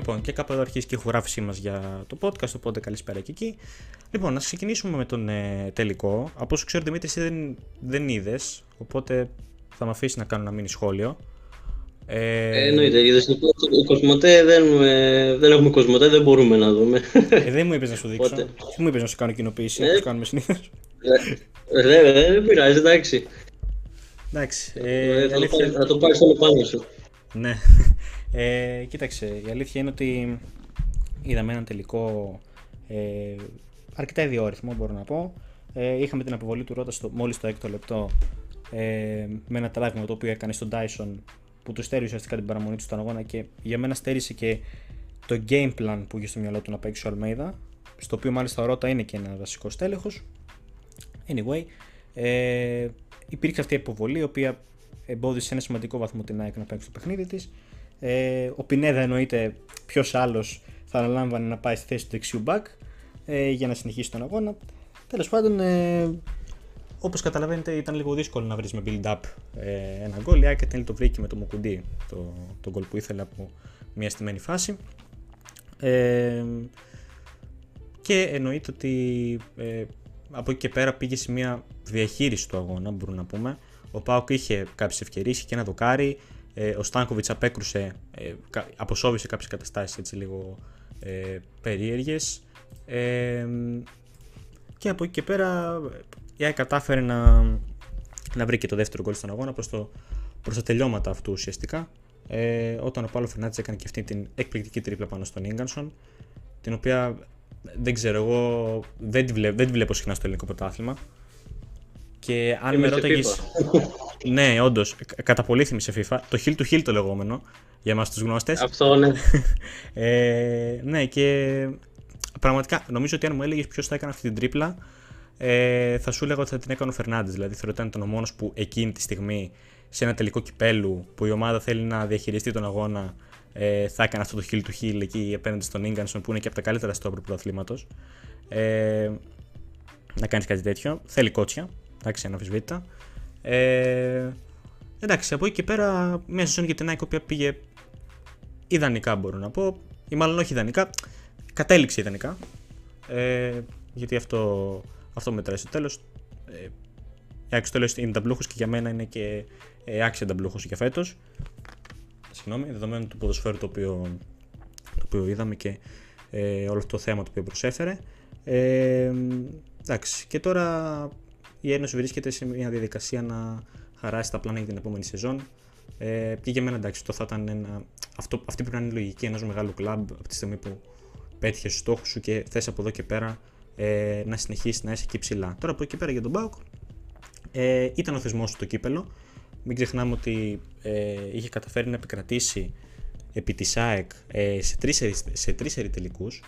Λοιπόν, και κάπου εδώ αρχίζει και η ηχογράφησή μας για το podcast, οπότε καλησπέρα και εκεί. Λοιπόν, να ξεκινήσουμε με τον ε, τελικό. Από όσο ξέρω, Δημήτρης, εσύ δεν, δεν είδες, οπότε θα με αφήσεις να κάνω ένα μήνυ σχόλιο. Ε, ε, εννοείται, γιατί στο Κοσμοτέ δεν, ε, δεν έχουμε Κοσμοτέ, δεν μπορούμε να δούμε. Ε, δεν μου είπες να σου δείξω. Δεν μου είπες να σου κάνω κοινοποίηση, ε, όπως κάνουμε συνήθως. Ε, ε, δεν πειράζει, εντάξει. Εντάξει. Ε, θα, αλήθεια... το, θα το πάρεις όλο πάνω σου. Ναι. Ε, κοίταξε, η αλήθεια είναι ότι είδαμε έναν τελικό ε, αρκετά ιδιόρυθμο, μπορώ να πω. Ε, είχαμε την αποβολή του Ρότα στο, μόλις το έκτο λεπτό ε, με ένα τράγμα το οποίο έκανε στον Dyson που του στέρισε ουσιαστικά την παραμονή του στον αγώνα και για μένα στέρισε και το game plan που είχε στο μυαλό του να παίξει ο Αλμέιδα, στο οποίο μάλιστα ο Ρότα είναι και ένας βασικός τέλεχο. Anyway, ε, υπήρξε αυτή η αποβολή η οποία εμπόδισε σε ένα σημαντικό βαθμό την ΑΕΚ να παίξει το παιχνίδι της. Ε, ο Πινέδα εννοείται ποιος άλλος θα αναλάμβανε να πάει στη θέση του δεξιού back ε, για να συνεχίσει τον αγώνα. Τέλος πάντων, ε, όπως καταλαβαίνετε, ήταν λίγο δύσκολο να βρεις με build-up ε, ένα γκολ. Η ΑΕΚ το βρήκε με το Μουκουντή το, το γκολ που ήθελε από μια στημένη φάση. Ε, και εννοείται ότι ε, από εκεί και πέρα πήγε σε μια διαχείριση του αγώνα, μπορούμε να πούμε. Ο Πάοκ είχε κάποιες ευκαιρίες, είχε και ένα δοκάρι. Ε, ο Στάνκοβιτς απέκρουσε, ε, αποσόβησε κάποιες καταστάσεις έτσι λίγο ε, περίεργες. Ε, και από εκεί και πέρα η ΑΕΚ κατάφερε να, να βρει και το δεύτερο γκολ στον αγώνα προς, το, προς τα τελειώματα αυτού ουσιαστικά. Ε, όταν ο Πάλο Φερνάτζη έκανε και αυτή την εκπληκτική τρίπλα πάνω στον Ίγκανσον, την οποία δεν ξέρω, εγώ δεν τη βλέπω, δεν τη βλέπω συχνά στο ελληνικό πρωτάθλημα. Και αν με ρώταγε. ναι, όντως, κατά πολύ θυμίσε FIFA. Το hill to hill το λεγόμενο για εμάς τους γνώστες. Αυτό, ναι. ε, ναι, και πραγματικά νομίζω ότι αν μου έλεγες ποιος θα έκανε αυτή την τρίπλα, ε, θα σου έλεγα ότι θα την έκανε ο Φερνάντες. Δηλαδή θεωρώ ότι ήταν ο μόνος που εκείνη τη στιγμή σε ένα τελικό κυπέλου που η ομάδα θέλει να διαχειριστεί τον αγώνα ε, θα έκανε αυτό το hill to hill εκεί απέναντι στον Ίγκανσον που είναι και από τα καλύτερα στόπερ του αθλήματο. Ε, να κάνεις κάτι τέτοιο. Θέλει κότσια. Εντάξει, αναφυσβήτητα. Ε, εντάξει, από εκεί και πέρα μια σεζόν για την Nike οποία πήγε ιδανικά μπορώ να πω. Ή μάλλον όχι ιδανικά. Κατέληξε ιδανικά. Ε, γιατί αυτό, αυτό μετράει στο τέλος. Ε, η Άκη στο τέλος είναι ταμπλούχος και για μένα είναι και ε, άξια ταμπλούχος για φέτος συγγνώμη, δεδομένου του ποδοσφαίρου το οποίο, το οποίο είδαμε και ε, όλο αυτό το θέμα το οποίο προσέφερε. Ε, εντάξει, και τώρα η Ένωση βρίσκεται σε μια διαδικασία να χαράσει τα πλάνα για την επόμενη σεζόν. Ε, και για μένα εντάξει, αυτό θα ήταν ένα, αυτό, αυτή πρέπει να είναι η λογική ενός μεγάλου κλαμπ από τη στιγμή που πέτυχε στους στόχους σου και θες από εδώ και πέρα ε, να συνεχίσεις να είσαι εκεί ψηλά. Τώρα από εκεί πέρα για τον Μπάουκ ε, ήταν ο θεσμός του το κύπελο. Μην ξεχνάμε ότι ε, είχε καταφέρει να επικρατήσει επί της ΑΕΚ ε, σε τρεις, σε τρεις ερητελικούς,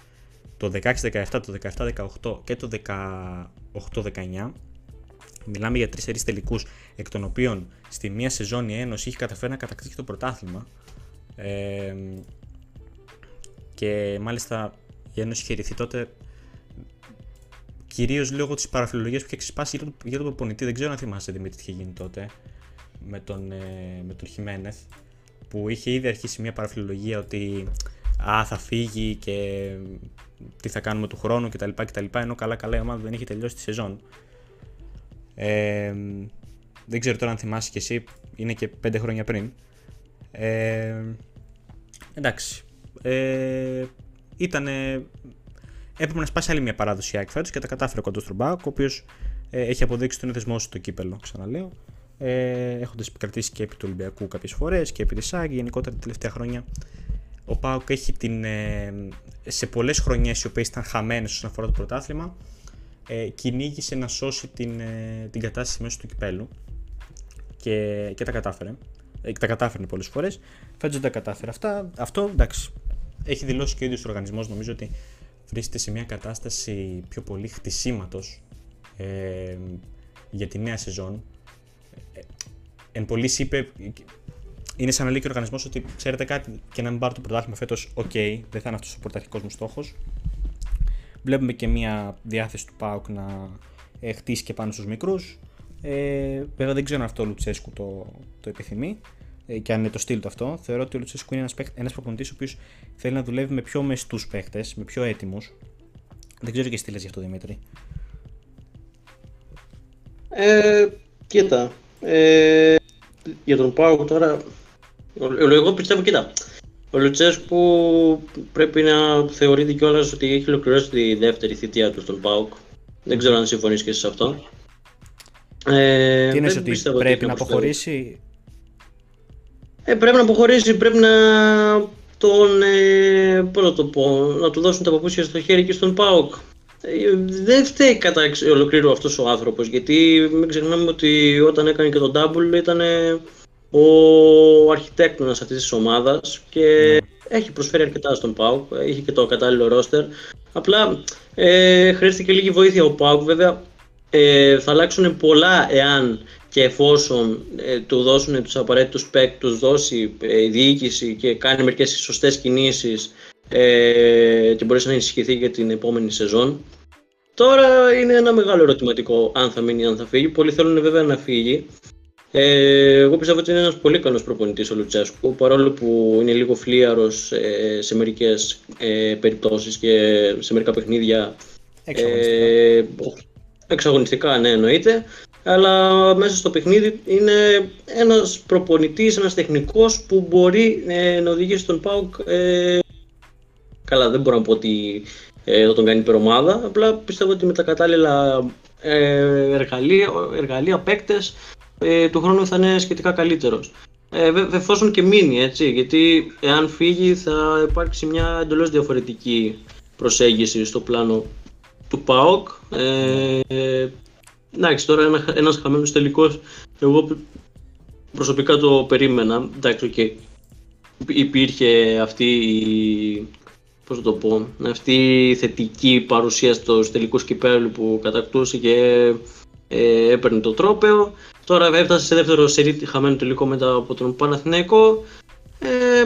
το 16-17, το 17-18 και το 18-19. Μιλάμε για τρεις ερείς τελικούς, εκ των οποίων στη μία σεζόν η Ένωση είχε καταφέρει να κατακτήσει το πρωτάθλημα. Ε, και μάλιστα η Ένωση είχε ρηθεί τότε κυρίως λόγω της παραφιλολογίας που είχε ξεσπάσει για, το, για τον προπονητή. Δεν ξέρω αν θυμάσαι Δημήτρη τι είχε γίνει τότε με τον, ε, με τον Χιμένεθ που είχε ήδη αρχίσει μια παραφιλολογία ότι α, θα φύγει και τι θα κάνουμε του χρόνου κτλ. κτλ ενώ καλά καλά η ομάδα δεν είχε τελειώσει τη σεζόν. Ε, δεν ξέρω τώρα αν θυμάσαι κι εσύ, είναι και πέντε χρόνια πριν. Ε, εντάξει. Ε, ήταν. Έπρεπε να σπάσει άλλη μια παράδοση η και τα κατάφερε ο Κοντοστρομπάκ, ο οποίος ε, έχει αποδείξει τον εθεσμό στο κύπελο, ξαναλέω ε, έχοντας επικρατήσει και επί του Ολυμπιακού κάποιες φορές και επί της ΣΑΚ. Γενικότερα τα τελευταία χρόνια ο Πάοκ έχει την, ε, σε πολλές χρονιές οι οποίες ήταν χαμένες όσον αφορά το πρωτάθλημα, ε, κυνήγησε να σώσει την, ε, την κατάσταση μέσω του κυπέλου και, και τα κατάφερε. Ε, τα κατάφερε πολλές φορές. Φέτος δεν τα κατάφερε αυτά. Αυτό εντάξει. Έχει δηλώσει και ο ίδιος ο οργανισμός νομίζω ότι βρίσκεται σε μια κατάσταση πιο πολύ χτισήματος ε, για τη νέα σεζόν εν πολλοίς είπε, είναι σαν να λέει και ο οργανισμός ότι ξέρετε κάτι και να μην πάρω το πρωτάθλημα φέτος, OK, okay, δεν θα είναι αυτός ο πρωταρχικός μου στόχος. Βλέπουμε και μια διάθεση του ΠΑΟΚ να ε, χτίσει και πάνω στους μικρούς. Ε, βέβαια δεν ξέρω αν αυτό ο Λουτσέσκου το, το επιθυμεί. ε, και αν είναι το στυλ του αυτό, θεωρώ ότι ο Λουτσέσκου είναι ένας ένας προπονητής ο οποίος θέλει να δουλεύει με πιο μεστούς παίχτες, με πιο έτοιμους. Δεν ξέρω και τι λες γι' αυτό Δημήτρη. Ε, κοίτα. Ε, για τον Πάουκ τώρα. Εγώ πιστεύω, κοίτα. Ο Λουτσέσκου πρέπει να θεωρείται κιόλας ότι έχει ολοκληρώσει τη δεύτερη θητεία του στον Πάουκ. Δεν ξέρω αν συμφωνείς και εσύ σε αυτό. Ε, Τι είναι ότι πρέπει να αποχωρήσει; Ε, πρέπει να αποχωρήσει, πρέπει να τον, ε, πώς να το πω, να του δώσουν τα παπούτσια στο χέρι και στον ΠΑΟΚ. Ε, δεν φταίει κατά ολοκλήρου αυτός ο άνθρωπος, γιατί μην ξεχνάμε ότι όταν έκανε και τον Double ήταν ο αρχιτέκτονας αυτής της ομάδας και ναι. έχει προσφέρει αρκετά στον ΠΑΟΚ, έχει και το κατάλληλο ρόστερ. Απλά ε, χρειάστηκε λίγη βοήθεια ο ΠΑΟΚ, βέβαια ε, θα αλλάξουν πολλά εάν και εφόσον ε, του δώσουν τους απαραίτητους παίκτους, δώσει ε, η διοίκηση και κάνει μερικές σωστές κινήσεις ε, και μπορέσει να ενισχυθεί για την επόμενη σεζόν. Τώρα είναι ένα μεγάλο ερωτηματικό αν θα μείνει ή αν θα φύγει. Πολλοί θέλουν βέβαια να φύγει. Ε, εγώ πιστεύω ότι είναι ένας πολύ καλός προπονητής ο Λουτσέσκου παρόλο που είναι λίγο φλίαρος ε, σε μερικές ε, περιπτώσεις και σε μερικά παιχνίδια εξαγωνιστικά. εξαγωνιστικά ναι εννοείται αλλά μέσα στο παιχνίδι είναι ένας προπονητής, ένας τεχνικός που μπορεί ε, να οδηγήσει τον ΠΑΟΚ ε, καλά δεν μπορώ να πω ότι ε, θα τον κάνει υπερομάδα απλά πιστεύω ότι με τα κατάλληλα ε, εργαλεία, εργαλεία παίκτες ε, του χρόνου θα είναι σχετικά καλύτερος. Ε, εφόσον και μείνει έτσι, γιατί εάν φύγει θα υπάρξει μια εντελώς διαφορετική προσέγγιση στο πλάνο του ΠΑΟΚ. Ε, Εντάξει, τώρα ένα, ένας χαμένος τελικός, εγώ προσωπικά το περίμενα. Εντάξει, okay. υπήρχε αυτή η, πώς το πω, αυτή η θετική παρουσία στο τελικό κυπέλου που κατακτούσε και ε, έπαιρνε το τρόπεο. Τώρα έφτασε σε δεύτερο σερί χαμένο τελικό μετά από τον Παναθηναϊκό. Ε,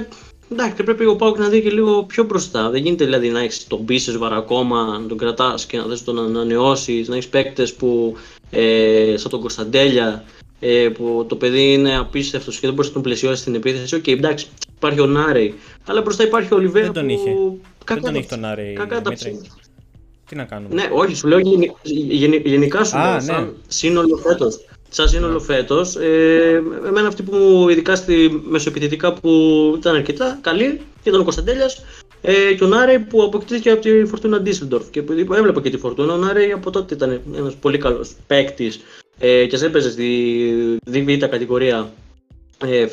εντάξει, πρέπει ο ΠΑΟΚ να δει και λίγο πιο μπροστά. Δεν γίνεται δηλαδή να έχεις τον Μπίσεσβαρ ακόμα, να τον κρατάς και να θες τον ανανεώσεις, να έχεις παίκτες που ε, σαν τον Κωνσταντέλια, ε, που το παιδί είναι απίστευτος και δεν μπορείς να τον πλαισιώσεις στην επίθεση. OK, okay, εντάξει, υπάρχει ο Νάρεϊ, αλλά μπροστά υπάρχει ο Ολιβέρα. Δεν τον είχε. δεν τον είχε τον Νάρεϊ. Τι να κάνουμε; Ναι, όχι, σου λέω γενικά σου λέω, ναι. σαν σύνολο φέτος. Σαν σύνολο φέτος, ε, εμένα αυτή που μου ειδικά στη μεσοεπιθετικά που ήταν αρκετά καλή ήταν ο Κωνσταντέλιας ε, και ο Νάρεϊ που αποκτήθηκε από τη Φορτούνα Ντίσσελντορφ. Και έβλεπα και τη Φορτούνα, ο Νάρεϊ από τότε ήταν ένας πολύ καλός παίκτης ε, και έπαιζε στη ΔΒ κατηγορία ε,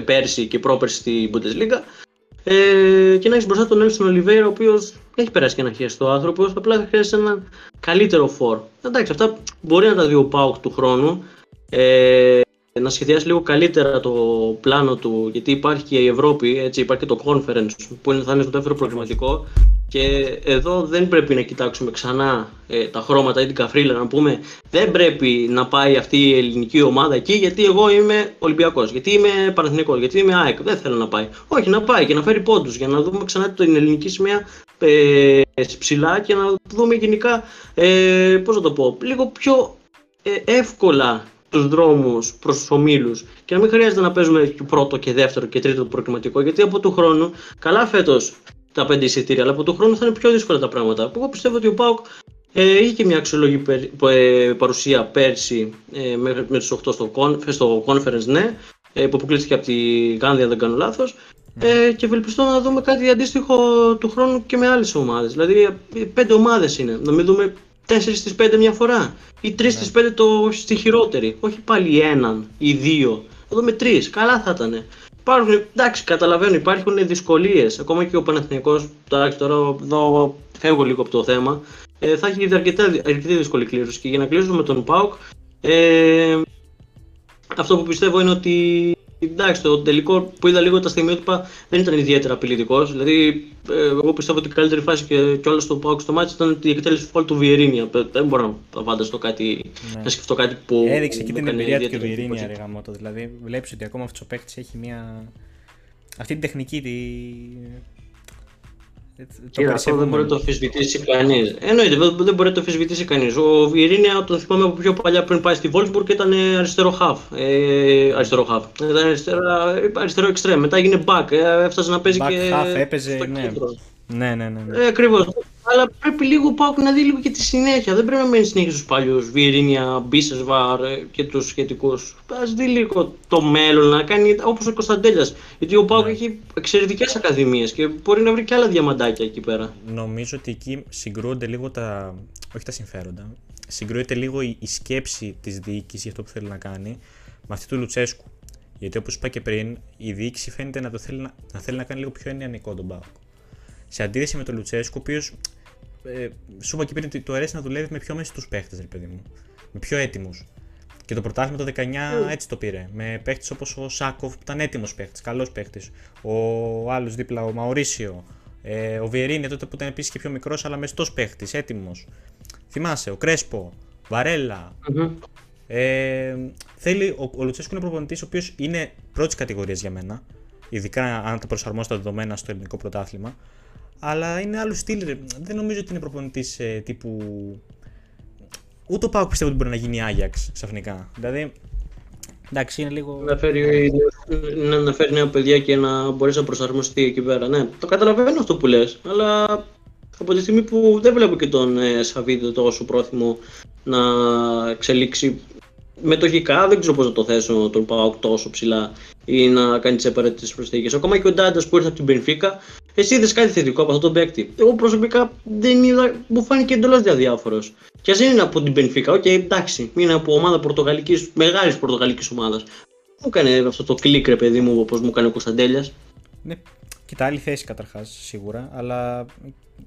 πέρσι και πρόπερσι στη Bundesliga. Ε, και να έχεις μπροστά τον Έλσον Ολιβέηρα, ο οποίος έχει περάσει και ένα χέρι άνθρωπο, απλά χρειάζεται έναν καλύτερο φόρ. Εντάξει, αυτά μπορεί να τα δει ο Πάουκ του χρόνου. Ε, να σχεδιάσεις λίγο καλύτερα το πλάνο του, γιατί υπάρχει και η Ευρώπη, έτσι, υπάρχει και το conference που είναι, θα είναι στο δεύτερο προγραμματικό. Και εδώ δεν πρέπει να κοιτάξουμε ξανά ε, τα χρώματα ή την καφρίλα να πούμε. Δεν πρέπει να πάει αυτή η ελληνική ομάδα εκεί γιατί εγώ είμαι Ολυμπιακός, γιατί είμαι Παναθηνικός, γιατί είμαι ΑΕΚ, δεν θέλω να πάει. Όχι, να πάει και να φέρει πόντους για να δούμε ξανά την ελληνική σημαία ε, ψηλά και να δούμε γενικά, ε, πώς να το πω, λίγο πιο ε, εύκολα τους δρόμους προς τους ομίλους και να μην χρειάζεται να παίζουμε και πρώτο και δεύτερο και τρίτο προκριματικό. Γιατί από του χρόνου, καλά φέτος τα πέντε εισιτήρια, αλλά από του χρόνου θα είναι πιο δύσκολα τα πράγματα. Εγώ πιστεύω ότι ο Πάουκ ε, είχε και μια αξιολόγη ε, παρουσία πέρσι ε, με, με τους 8 στο, στο conference, ναι, ε, που αποκλείστηκε από τη Γάνδια, αν δεν κάνω λάθος. Ε, και ευελπιστώ να δούμε κάτι αντίστοιχο του χρόνου και με άλλες ομάδες. Δηλαδή, πέντε ομάδες είναι. Να μην δούμε 4 στις 5 μια φορά ή 3 στις 5 το, στη χειρότερη. Όχι πάλι έναν ή δύο. Θα δούμε τρεις. Καλά θα ήταν. Υπάρχουν, εντάξει, καταλαβαίνω, υπάρχουν δυσκολίες. Ακόμα και ο Παναθηναϊκός, εντάξει, τώρα εδώ φεύγω λίγο από το θέμα, ε, θα έχει αρκετά, αρκετή δύσκολη κλήρωση. Και για να κλείσουμε με τον Πάουκ, ε, αυτό που πιστεύω είναι ότι Εντάξει, το τελικό που είδα λίγο τα στιγμιότυπα δεν ήταν ιδιαίτερα απειλητικός. Δηλαδή, ε, εγώ πιστεύω ότι η καλύτερη φάση και, και όλο στο Πάουκ στο μάτι ήταν η εκτέλεση φόλ του Βιερίνια. Δεν μπορώ να φανταστώ κάτι, ναι. να σκεφτώ κάτι που. Έδειξε και την εμπειρία του και ο Βιερίνια, ρε γαμότο. Δηλαδή, βλέπεις ότι ακόμα αυτός ο παίκτης έχει μια. Αυτή την τεχνική. Τη... το αυτό δεν μπορεί να το αμφισβητήσει κανείς. Εννοείται, δεν μπορεί να το αμφισβητήσει κανείς. Ο Βιερίνια, τον θυμάμαι από πιο παλιά πριν πάει στη Βόλσμπουργκ, ήταν αριστερό χαφ. Ε, αριστερό χαφ. Ήταν αριστερό, αριστερό εξτρέμ. Μετά έγινε back. Ε, έφτασε να παίζει back και. Half, έπαιζε, ναι. Ναι, ναι, ναι. ναι. Ε, Ακριβώς. Αλλά πρέπει λίγο πάω να δει λίγο και τη συνέχεια. Δεν πρέπει να μένει συνέχεια στους παλιούς Βιερίνια, Μπίσεσβαρ και τους σχετικούς. Α δει λίγο το μέλλον να κάνει όπως ο Κωνσταντέλιας. Γιατί ο Πάουκ ναι. έχει εξαιρετικές ακαδημίες και μπορεί να βρει και άλλα διαμαντάκια εκεί πέρα. Νομίζω ότι εκεί συγκρούονται λίγο τα. Όχι τα συμφέροντα. Συγκρούεται λίγο η, σκέψη της διοίκησης για αυτό που θέλει να κάνει με αυτή του Λουτσέσκου. Γιατί όπως είπα και πριν, η διοίκηση φαίνεται να, το θέλει να, να θέλει να κάνει λίγο πιο ενιανικό τον Πάουκ. Σε αντίθεση με τον Λουτσέσκο, ο οποίος ε, σου είπα και πριν ότι του αρέσει να δουλεύει με πιο μέσα τους παίχτες, ρε παιδί μου. Με πιο έτοιμους. Και το πρωτάθλημα το 19 mm. έτσι το πήρε. Με παίχτες όπως ο Σάκοφ που ήταν έτοιμος παίχτης, καλός παίχτης. Ο άλλος δίπλα, ο Μαωρίσιο. Ε, ο Βιερίνη τότε που ήταν επίσης και πιο μικρός, αλλά μεστός παίχτης, έτοιμος. Θυμάσαι, ο Κρέσπο, Βαρέλα. Mm-hmm. Ε, θέλει, ο, ο Λουτσέσκου είναι προπονητής ο οποίος είναι πρώτης κατηγορίας για μένα. Ειδικά αν τα προσαρμόσει τα δεδομένα στο ελληνικό πρωτάθλημα αλλά είναι άλλο στυλ. Δεν νομίζω ότι είναι προπονητής ε, τύπου. Ούτε ο Πάουκ πιστεύω ότι μπορεί να γίνει Άγιαξ ξαφνικά. Δηλαδή. Εντάξει, είναι λίγο. Να φέρει, να, να φέρει νέα παιδιά και να μπορεί να προσαρμοστεί εκεί πέρα. Ναι, το καταλαβαίνω αυτό που λες. Αλλά από τη στιγμή που δεν βλέπω και τον ε, Σαββίδη τόσο πρόθυμο να εξελίξει μετοχικά, δεν ξέρω πώς να το θέσω τον ΠΑΟΚ τόσο ψηλά ή να κάνει τις απαραίτητες προσθήκες. Ακόμα και ο Ντάντας που ήρθε από την Μπενφίκα, εσύ είδες κάτι θετικό από αυτόν τον παίκτη; Εγώ προσωπικά δεν είδα, μου φάνηκε εντελώς αδιάφορος. Και ας δεν είναι από την Μπενφίκα, OK, okay, εντάξει, είναι από ομάδα πορτογαλικής, μεγάλης πορτογαλικής ομάδας. Μου έκανε αυτό το κλικ, ρε παιδί μου, όπως μου έκανε ο Κωνσταντέλιας. Ναι, τα άλλη θέση καταρχάς σίγουρα, αλλά.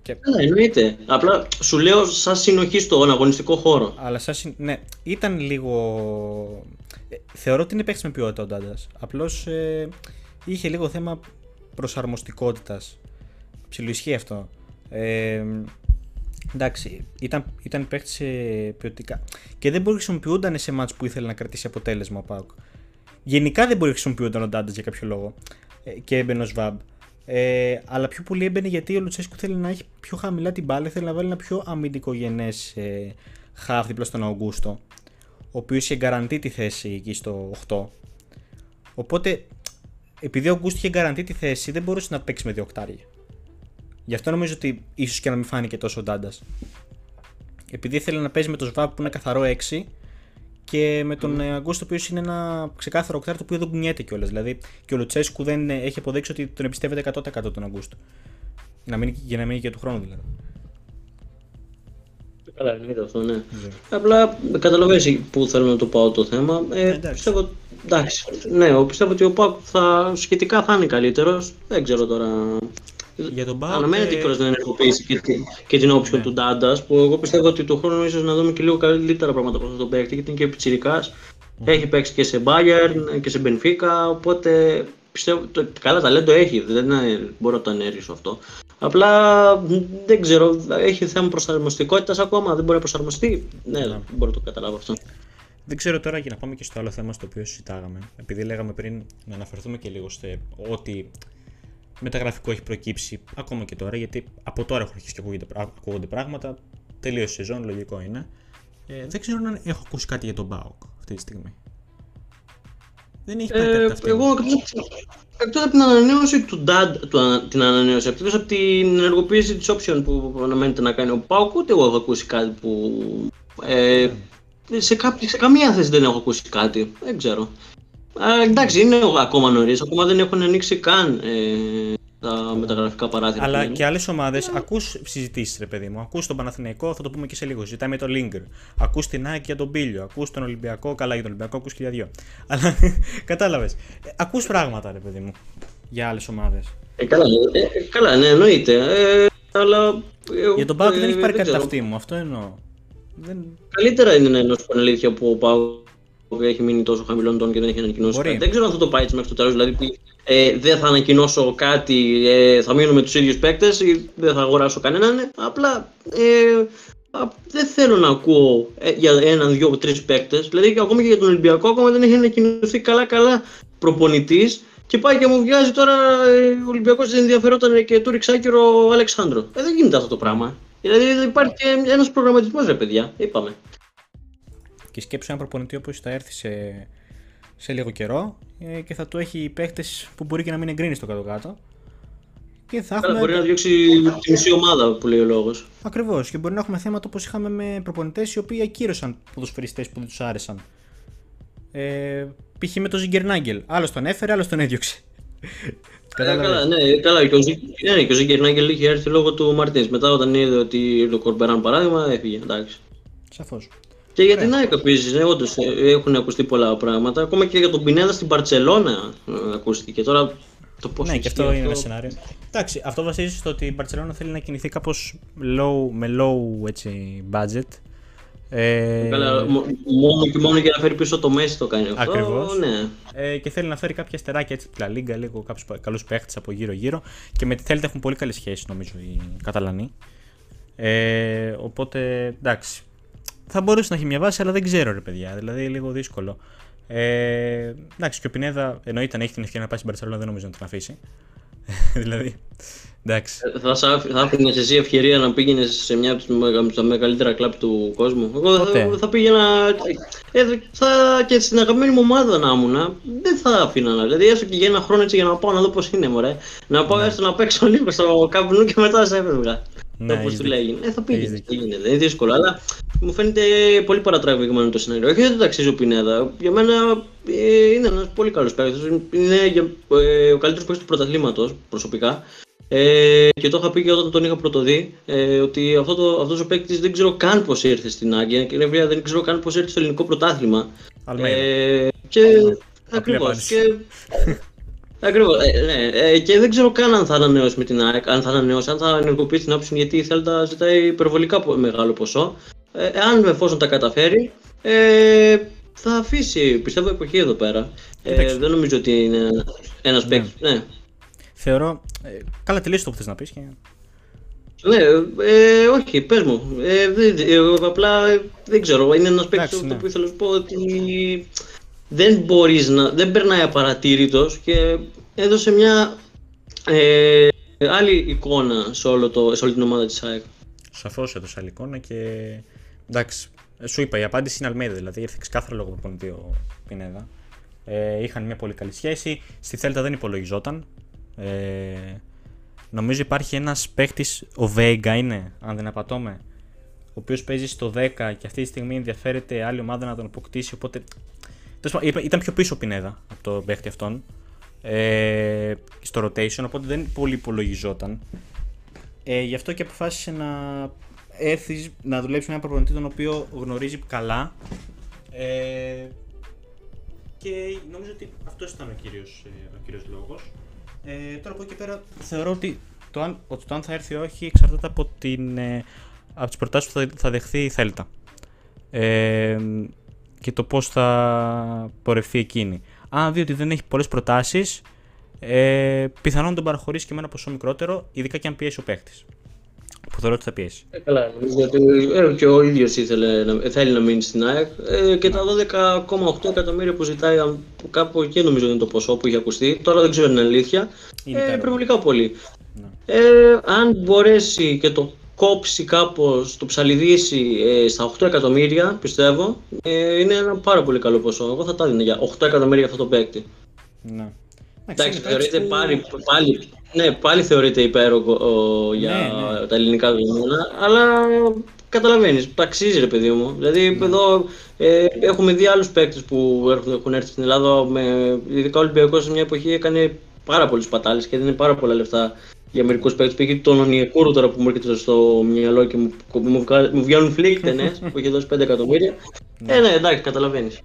Και... Ναι, εννοείται. Απλά σου λέω σαν συνοχή στον αγωνιστικό χώρο. Αλλά σαν Ναι, ήταν λίγο. Ε, θεωρώ ότι είναι παίχτη με ποιότητα ο Ντάντας. Απλώς ε, είχε λίγο θέμα προσαρμοστικότητας. Ψιλοισχύει αυτό. Ε, εντάξει, ήταν, ήταν παίχτη ποιοτικά. Και δεν μπορεί να χρησιμοποιούνταν σε μάτς που ήθελε να κρατήσει αποτέλεσμα ο Πάουκ. Γενικά δεν μπορεί να χρησιμοποιούνταν ο Ντάντα για κάποιο λόγο. Ε, και έμπαινε ο Σβάμπ. Ε, αλλά πιο πολύ έμπαινε γιατί ο Λουτσέσκου θέλει να έχει πιο χαμηλά την μπάλα, θέλει να βάλει ένα πιο αμυντικογενές ε, χαφ δίπλα στον Αουγκούστο, ο οποίος είχε γκαραντεί τη θέση εκεί στο 8. Οπότε επειδή ο Αγκούστο είχε γκαραντεί τη θέση, δεν μπορούσε να παίξει με δύο οκτάρια. Γι' αυτό νομίζω ότι ίσως και να μην φάνηκε τόσο ο Ντάντας. Επειδή ήθελε να παίζει με το Σβάπ που είναι καθαρό 6 και με τον mm. Αγκούστο, ο οποίος είναι ένα ξεκάθαρο οκτάρι το οποίο δεν κουνιέται κιόλας. Δηλαδή και ο Λουτσέσκου δεν έχει αποδείξει ότι τον εμπιστεύεται 100% τον Αγκούστο. Να μείνει, για να μείνει και του χρόνου δηλαδή. Καλά, είναι αυτό, ναι. Yeah. Απλά καταλαβαίνεις πού θέλω να το πάω το θέμα. Ε, ε πιστεύω Εντάξει, ναι, εγώ πιστεύω ότι ο Πάκ θα, σχετικά θα είναι καλύτερος. Δεν ξέρω τώρα. Για τον Πάκ. Αναμένεται κιόλα να ενεργοποιήσει και, και την όψη ναι. του Ντάντας. Που εγώ πιστεύω ότι το χρόνο ίσως να δούμε και λίγο καλύτερα πράγματα προ τον παίκτη γιατί είναι και πιτσυρικά. Mm. Έχει παίξει και σε Bayern και σε Benfica. Οπότε πιστεύω. Το, καλά ταλέντο έχει. Δεν μπορώ να το ανέργησω αυτό. Απλά δεν ξέρω, έχει θέμα προσαρμοστικότητας ακόμα. Δεν μπορεί να προσαρμοστεί. Ναι, ναι. δεν μπορώ να το καταλάβω αυτό. Δεν ξέρω τώρα για να πάμε και στο άλλο θέμα στο οποίο συζητάγαμε. Επειδή λέγαμε πριν να αναφερθούμε και λίγο σε ό,τι μεταγραφικό έχει προκύψει ακόμα και τώρα, γιατί από τώρα έχουν αρχίσει και ακούγονται πράγματα. Τελείωσε η σεζόν, λογικό είναι. Ε, δεν ξέρω αν έχω ακούσει κάτι για τον Μπάουκ αυτή τη στιγμή. Δεν έχει πάει ε, κάτι Εγώ εκτό από την ανανέωση του DAD, του, την ανανέωση, εκτός από την ενεργοποίηση της option που αναμένεται να κάνει ο Πάουκ, ούτε εγώ έχω ακούσει κάτι που. Ε, ναι σε, κάποιο, σε καμία θέση δεν έχω ακούσει κάτι. Δεν ξέρω. Α, εντάξει, είναι ακόμα νωρίς. Ακόμα δεν έχουν ανοίξει καν ε, τα μεταγραφικά παράθυρα. Αλλά και άλλες ομάδες ακούς συζητήσεις, ρε παιδί μου. Ακούς τον Παναθηναϊκό, θα το πούμε και σε λίγο. Ζητάει με το Λίγκερ. Ακούς την ΑΕΚ για τον Πίλιο. Ακούς τον Ολυμπιακό, καλά για τον Ολυμπιακό, ακούς και για δύο. Αλλά κατάλαβες. Ε, ακούς πράγματα, ρε παιδί μου. Για άλλες ομάδες. Ε, καλά, ε, καλά, ναι, εννοείται. Ε, αλλά, για τον Πάοκ δεν έχει πάρει κάτι αυτή μου, αυτό εννοώ. Δεν... Καλύτερα είναι να ενώσει την αλήθεια που ο Πάου έχει μείνει τόσο χαμηλών τόν και δεν έχει ανακοινώσει κάτι. Δεν ξέρω αν θα το πάει έτσι μέχρι το τέλος. Δηλαδή, ε, δεν θα ανακοινώσω κάτι, ε, θα μείνω με τους ίδιους παίκτες ή δεν θα αγοράσω κανέναν. Απλά ε, δεν θέλω να ακούω ε, για έναν, δύο, τρεις παίκτες. Δηλαδή, ακόμα και για τον Ολυμπιακό, ακόμα δεν έχει ανακοινωθεί καλά-καλά προπονητής Και πάει και μου βγάζει τώρα ε, ο Ολυμπιακός δεν ενδιαφερόταν και του ρίξάκυρο ο Αλεξάνδρο. Ε, δεν γίνεται αυτό το πράγμα. Δηλαδή δεν υπάρχει και ένας προγραμματισμός, ρε παιδιά. Είπαμε. Και σκέψου ένα προπονητή όπως θα έρθει σε, σε λίγο καιρό ε, και θα του έχει παίχτε που μπορεί και να μην εγκρίνεις στο κάτω-κάτω. Και θα έχουμε... μπορεί να διώξει τη μισή ομάδα που λέει ο λόγος. Ακριβώς. Και μπορεί να έχουμε θέματα όπως είχαμε με προπονητές οι οποίοι ακύρωσαν ποδοσφαιριστές που δεν τους άρεσαν. Ε, π.χ. με τον Ζιγκερνάγκελ. Άλλος τον έφερε, άλλος τον έδιωξε. Ε, καλά, ναι, καλά. Και ο, ναι, και ο Ζιγκερνάγκελ είχε έρθει λόγω του Μαρτίνς. Μετά, όταν είδε ότι το Κορμπεράν παράδειγμα, έφυγε. Εντάξει. Σαφώς. Και για την ΑΕΚ επίσης, ναι, όντως ε, έχουν ακουστεί πολλά πράγματα. Ακόμα και για τον Πινέδα στην Παρσελώνα ε, ακούστηκε. Τώρα το πώς ναι, και αυτό είναι ένα σενάριο. Εντάξει, αυτό βασίζεται στο ότι η Barcelona θέλει να κινηθεί κάπως low, με low έτσι, budget. Ε... Καλά, μόνο και μόνο για να φέρει πίσω το Μέση το κάνει αυτό. Ακριβώς. Ναι. Ε, και θέλει να φέρει κάποια στεράκια έτσι τη Λίγκα, λίγο κάποιου καλού παίχτε από γύρω-γύρω. Και με τη Θέλτα έχουν πολύ καλή σχέση νομίζω οι Καταλανοί. Ε, οπότε εντάξει. Θα μπορούσε να έχει μια βάση, αλλά δεν ξέρω ρε παιδιά. Δηλαδή λίγο δύσκολο. Ε, εντάξει, και ο Πινέδα εννοείται αν έχει την ευκαιρία να πάει στην Παρσελόνα, δεν νομίζω να την αφήσει. δηλαδή. Εντάξει. Ε, θα, θα άφηνες εσύ ευκαιρία να πήγαινες σε μια από τα μεγαλύτερα κλαμπ του κόσμου. Εγώ θα, θα πήγαινα. Ε, θα, και στην αγαπημένη μου ομάδα να ήμουν, δεν θα άφηνα. Δηλαδή, έστω και για ένα χρόνο έτσι για να πάω να δω πώς είναι, μωρέ. Να πάω ναι. έστω να παίξω λίγο στο καπνού και μετά σε έφευγα. Ναι, Όπως του λέγει. Ε, θα πήγαινε. Δεν είναι δύσκολο, αλλά μου φαίνεται πολύ παρατραβηγμένο το σενάριο. Όχι, δεν το αξίζει ο Πινέδα. Για μένα ε, είναι ένας πολύ καλός παίκτης. Είναι ε, ο καλύτερος παίκτης του πρωταθλήματος προσωπικά. Ε, και το είχα πει και όταν τον είχα πρωτοδεί ε, ότι αυτό το, αυτός ο παίκτης δεν ξέρω καν πώς ήρθε στην Άγκια και δεν ξέρω καν πώς ήρθε στο ελληνικό πρωτάθλημα. Ε, και ακριβώς. Και, Ακριβώς, ε, ναι, ε, και δεν ξέρω καν αν θα ανανεώσει με την ΑΕΚ, αν θα ανανεώσει, αν θα ενεργοποιήσει την άποψη γιατί η Θέλτα ζητάει υπερβολικά μεγάλο ποσό. Ε, αν εφόσον τα καταφέρει, ε, θα αφήσει, πιστεύω, εποχή εδώ πέρα. Ε, δεν νομίζω ότι είναι ένας ναι. παίκτης. Ναι. Θεωρώ. Ε, καλά, τελείωσε το που θες να πεις. Και... Ναι, ε, όχι, πες μου. Ε, ε, απλά ε, δεν ξέρω. Είναι ένας παίκτης ναι. που ήθελα να σου πω ότι δεν μπορείς να, δεν περνάει απαρατήρητος και έδωσε μια ε, άλλη εικόνα σε, όλο το, σε όλη την ομάδα της ΑΕΚ. Σαφώς έδωσε άλλη εικόνα και εντάξει, σου είπα η απάντηση είναι Αλμέδα, δηλαδή ήρθε ξεκάθαρα λόγω προπονητή ο Πινέδα. Ε, είχαν μια πολύ καλή σχέση, στη Θέλτα δεν υπολογιζόταν. Ε, νομίζω υπάρχει ένας παίχτης, ο Βέγγα είναι, αν δεν απατώμε, ο οποίος παίζει στο 10 και αυτή τη στιγμή ενδιαφέρεται άλλη ομάδα να τον αποκτήσει, οπότε ήταν πιο πίσω ο Πινέδα από το παίχτη αυτόν ε, στο rotation, οπότε δεν πολύ υπολογιζόταν. Ε, γι' αυτό και αποφάσισε να έρθεις να δουλέψεις με ένα προπονητή τον οποίο γνωρίζει καλά. Ε, και νομίζω ότι αυτός ήταν ο κύριος, ε, ο κύριος λόγος. Ε, τώρα από εκεί πέρα θεωρώ ότι το αν, ότι το αν θα έρθει ή όχι εξαρτάται από, την, ε, από τις προτάσεις που θα, θα δεχθεί η Θέλτα. Ε, και το πώς θα πορευτεί εκείνη. Αν δει ότι δεν έχει πολλές προτάσεις, ε, πιθανόν τον παραχωρήσει και με ένα ποσό μικρότερο, ειδικά και αν πιέσει ο παίχτη. Που θεωρώ ότι θα πιέσει. Ε, καλά, γιατί ε, και ο ίδιος θέλει να μείνει στην ΑΕΚ ε, και τα 12,8 εκατομμύρια που ζητάει κάπου εκεί νομίζω είναι το ποσό που έχει ακουστεί. Τώρα δεν ξέρω αν είναι αλήθεια. Είναι ε, υπερβολικά πολύ. Ναι. Ε, αν μπορέσει και το κόψει κάπως, το ψαλιδίσει ε, στα 8 εκατομμύρια, πιστεύω, ε, είναι ένα πάρα πολύ καλό ποσό. Εγώ θα τα έδινα για 8 εκατομμύρια αυτό το παίκτη. Ναι. Εντάξει, θεωρείται που... πάλι, πάλι, ναι, πάλι θεωρείται υπέροχο για ναι, ναι. τα ελληνικά δεδομένα, αλλά καταλαβαίνεις, αξίζει ρε παιδί μου. Δηλαδή ναι. εδώ ε, έχουμε δει άλλους παίκτες που έχουν, έχουν έρθει στην Ελλάδα, με, ειδικά ο Ολυμπιακός σε μια εποχή έκανε πάρα πολλές πατάλες και έδινε πάρα πολλά λεφτά για μερικούς παίκτες. Πήγε τον Ονιακούρο τώρα που μου έρχεται στο μυαλό και μου, μου, μου βγαίνουν φλίκτενε που έχει δώσει 5 εκατομμύρια. Ναι. Ε, ναι, εντάξει, καταλαβαίνεις.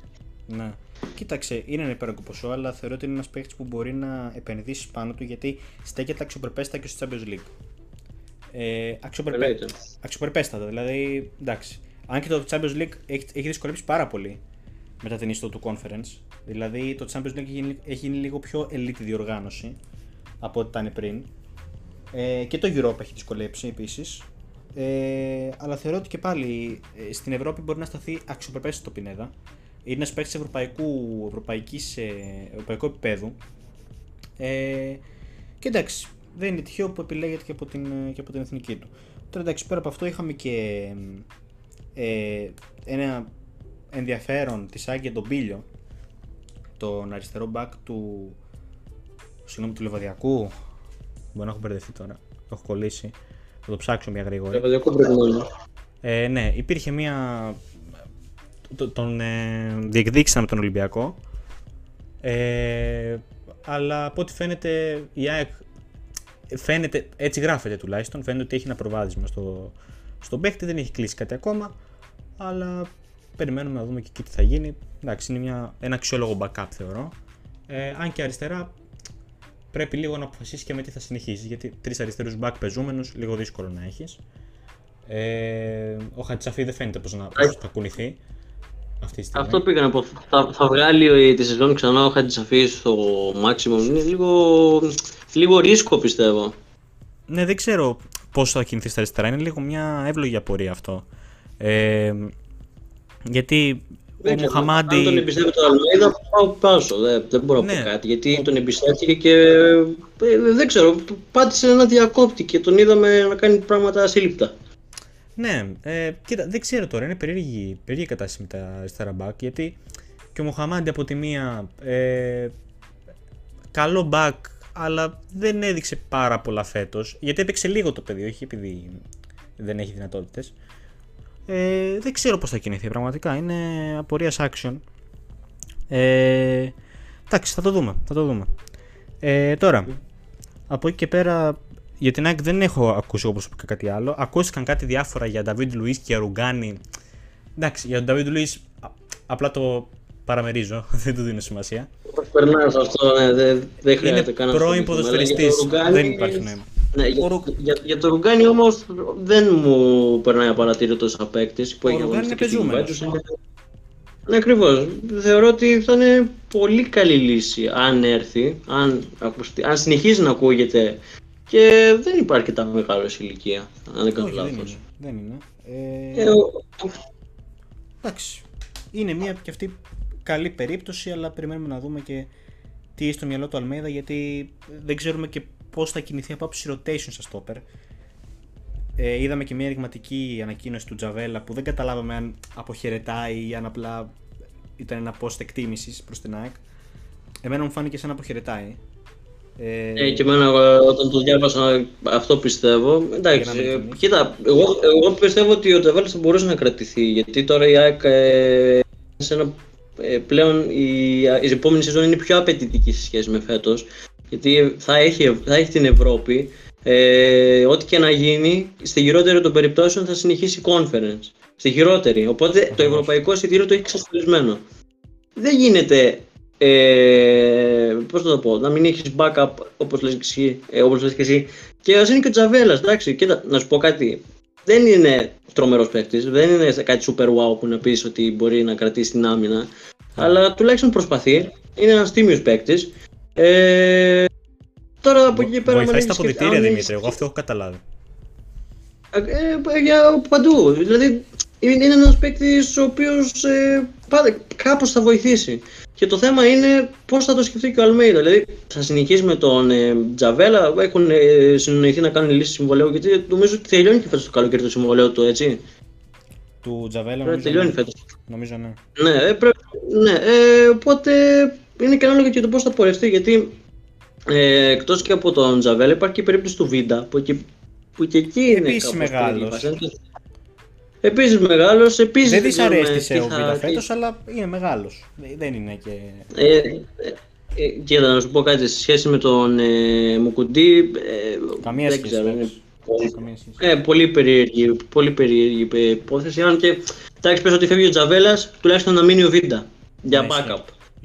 Ναι. Κοίταξε, είναι ένα υπέροχο ποσό, αλλά θεωρώ ότι είναι ένας παίκτης που μπορεί να επενδύσεις πάνω του γιατί στέκεται αξιοπρεπέστατα και στο Champions League. Ε, αξιοπρεπέ... Αξιοπρεπέστατα, δηλαδή εντάξει. Αν και το Champions League έχει, έχει δυσκολέψει πάρα πολύ μετά την ιστό του conference. Δηλαδή το Champions League έχει γίνει, έχει γίνει λίγο πιο elite διοργάνωση από ό,τι ήταν πριν. Ε, και το Europa έχει δυσκολέψει επίσης. Ε, αλλά θεωρώ ότι και πάλι ε, στην Ευρώπη μπορεί να σταθεί αξιοπρεπέ το Πινέδα. Είναι ένας παίκτης ευρωπαϊκού, ευρωπαϊκής, ε, ευρωπαϊκού επίπεδου. Ε, και εντάξει, δεν είναι τυχαίο που επιλέγεται και από την, και από την εθνική του. Τώρα εντάξει, πέρα από αυτό είχαμε και ε, ένα ενδιαφέρον της Άγκια τον Πίλιο, τον αριστερό μπακ του, συγγνώμη, του Λεβαδιακού. Μπορεί να έχω μπερδευτεί τώρα. Το έχω κολλήσει. Θα το ψάξω μια γρήγορα. Λεβαδιακού πρέπει ε, ναι, υπήρχε μια. Τον ε, διεκδίκησαν με τον Ολυμπιακό. Ε, αλλά από ό,τι φαίνεται η ΑΕΚ φαίνεται, έτσι γράφεται τουλάχιστον, φαίνεται ότι έχει ένα προβάδισμα στο, στον παίχτη, δεν έχει κλείσει κάτι ακόμα, αλλά περιμένουμε να δούμε και εκεί τι θα γίνει. Εντάξει, είναι μια, ένα αξιόλογο backup θεωρώ. Ε, αν και αριστερά πρέπει λίγο να αποφασίσεις και με τι θα συνεχίσεις, γιατί τρεις αριστερούς back πεζούμενους λίγο δύσκολο να έχεις. Ε, ο Χατσαφή δεν φαίνεται πώ να θα κουνηθεί. Αυτή τη Αυτό πήγα να πω. Θα, θα βγάλει τη σεζόν ξανά ο Χατζησαφή στο maximum. Είναι λίγο, λίγο ρίσκο πιστεύω. Ναι, δεν ξέρω πώς θα κινηθείς στα αριστερά. Είναι λίγο μια εύλογη απορία αυτό. Ε, γιατί ο Μουχαμάντι. Αν τον εμπιστεύει το Αλμέιδα, πάω πάσο. Δεν, δεν μπορώ να ναι. πω κάτι. Γιατί τον εμπιστεύτηκε και ε, δεν ξέρω. Πάτησε ένα διακόπτη και τον είδαμε να κάνει πράγματα ασύλληπτα. Ναι, ε, κοίτα, δεν ξέρω τώρα, είναι περίεργη, περίεργη κατάσταση με τα αριστερά μπακ γιατί και ο Μοχαμάντι από τη μία ε, καλό μπακ αλλά δεν έδειξε πάρα πολλά φέτος. γιατί έπαιξε λίγο το παιδί, όχι επειδή δεν έχει δυνατότητες. Ε, δεν ξέρω πώς θα κινηθεί πραγματικά, είναι απορίας action. Ε, εντάξει, θα το δούμε, θα το δούμε. Ε, τώρα, από εκεί και πέρα για την ΑΕΚ δεν έχω ακούσει όπως προσωπικά κάτι άλλο. Ακούστηκαν κάτι διάφορα για David Luiz και Ρουγκάνι. Εντάξει, για τον David Luiz απλά το παραμερίζω, δεν του δίνω σημασία. Περνάω αυτό, ναι, δεν, δεν χρειάζεται κανένας. Είναι πρώην ποδοσφαιριστής. Δεν υπάρχει νόημα. Ναι, για, Ρου... για, για το Ρουγκάνι όμως δεν μου περνάει απαρατήρητο σαν παίκτη που έχει αγωνιστεί και στην Ναι, ακριβώς. Θεωρώ ότι θα είναι πολύ καλή λύση αν έρθει, αν, αν συνεχίζει να ακούγεται και δεν υπάρχει τα μεγάλο ηλικία, αν δεν κάνω λάθος. Δεν είναι. Ε... Ε, Εντάξει. Είναι μια και αυτή καλή περίπτωση, αλλά περιμένουμε να δούμε και τι έχει στο μυαλό του Αλμέδα, γιατί δεν ξέρουμε και πώς θα κινηθεί από άψη rotation στα stopper. Ε, είδαμε και μια ενηγματική ανακοίνωση του Τζαβέλα που δεν καταλάβαμε αν αποχαιρετάει ή αν απλά ήταν ένα post εκτίμησης προς την ΑΕΚ. Εμένα μου φάνηκε σαν να αποχαιρετάει. Ε, ε, και εμένα όταν το διάβασα αυτό πιστεύω. Εντάξει, ε, κοίτα, εγώ, εγώ πιστεύω ότι ο Τεβέλ θα μπορούσε να κρατηθεί γιατί τώρα η ΑΕΚ ε, σε ένα, ε, πλέον η, η επόμενη σεζόν είναι πιο απαιτητική σε σχέση με φέτος. Γιατί θα έχει, θα έχει την Ευρώπη. Ε, ό,τι και να γίνει, στη χειρότερη των περιπτώσεων θα συνεχίσει conference. Στη χειρότερη. Οπότε το ευρωπαϊκό εισιτήριο το έχει εξασφαλισμένο. Δεν γίνεται ε, Πώς θα το πω, να μην έχεις backup όπως λες, και εσύ, ε, όπως λες και εσύ. Και ας είναι και ο Τζαβέλας, εντάξει. Κοίτα, να σου πω κάτι. Δεν είναι τρομερός παίκτης, δεν είναι κάτι super wow που να πεις ότι μπορεί να κρατήσει την άμυνα. Αλλά τουλάχιστον προσπαθεί. Είναι ένας τίμιος παίκτης. Ε, τώρα από εκεί πέρα. Βοηθάει στα αποδητήρια Δημήτρη, εγώ αυτό έχω καταλάβει. Ε, ε, για παντού. Δηλαδή είναι ένας παίκτης ο οποίος ε, κάπως θα βοηθήσει. Και το θέμα είναι πώς θα το σκεφτεί και ο Αλμέιδα. Δηλαδή, θα συνεχίσει με τον ε, Τζαβέλα, έχουν ε, συνοηθεί να κάνουν λύση συμβολέου, γιατί νομίζω ότι τελειώνει και φέτος το καλοκαίρι το συμβολέο του, έτσι. Του Τζαβέλα, νομίζω. Τελειώνει ναι. φέτος. Νομίζω, ναι. Ναι, ε, πρέ... ναι ε, οπότε είναι και ανάλογο και το πώς θα πορευτεί, γιατί ε, εκτός και από τον Τζαβέλα υπάρχει και η περίπτωση του Βίντα, που, εκεί, που και εκεί είναι. Επίσης μεγάλος. Επίσης μεγάλος. Επίσης δεν δυσαρέστησε ο Β' φέτος, αλλά είναι μεγάλος. Δεν είναι και. Ε, ε, ε, κοίτα, να σου πω κάτι σε σχέση με τον ε, Μουκουντή. Ε, Καμία σχέση. Ξέρω, είναι πολύ, ε, πολύ περίεργη, πολύ περίεργη υπόθεση. Αν και εντάξει, πες ότι φεύγει ο Τζαβέλας, τουλάχιστον να μείνει ο Βίντα για ναι, backup.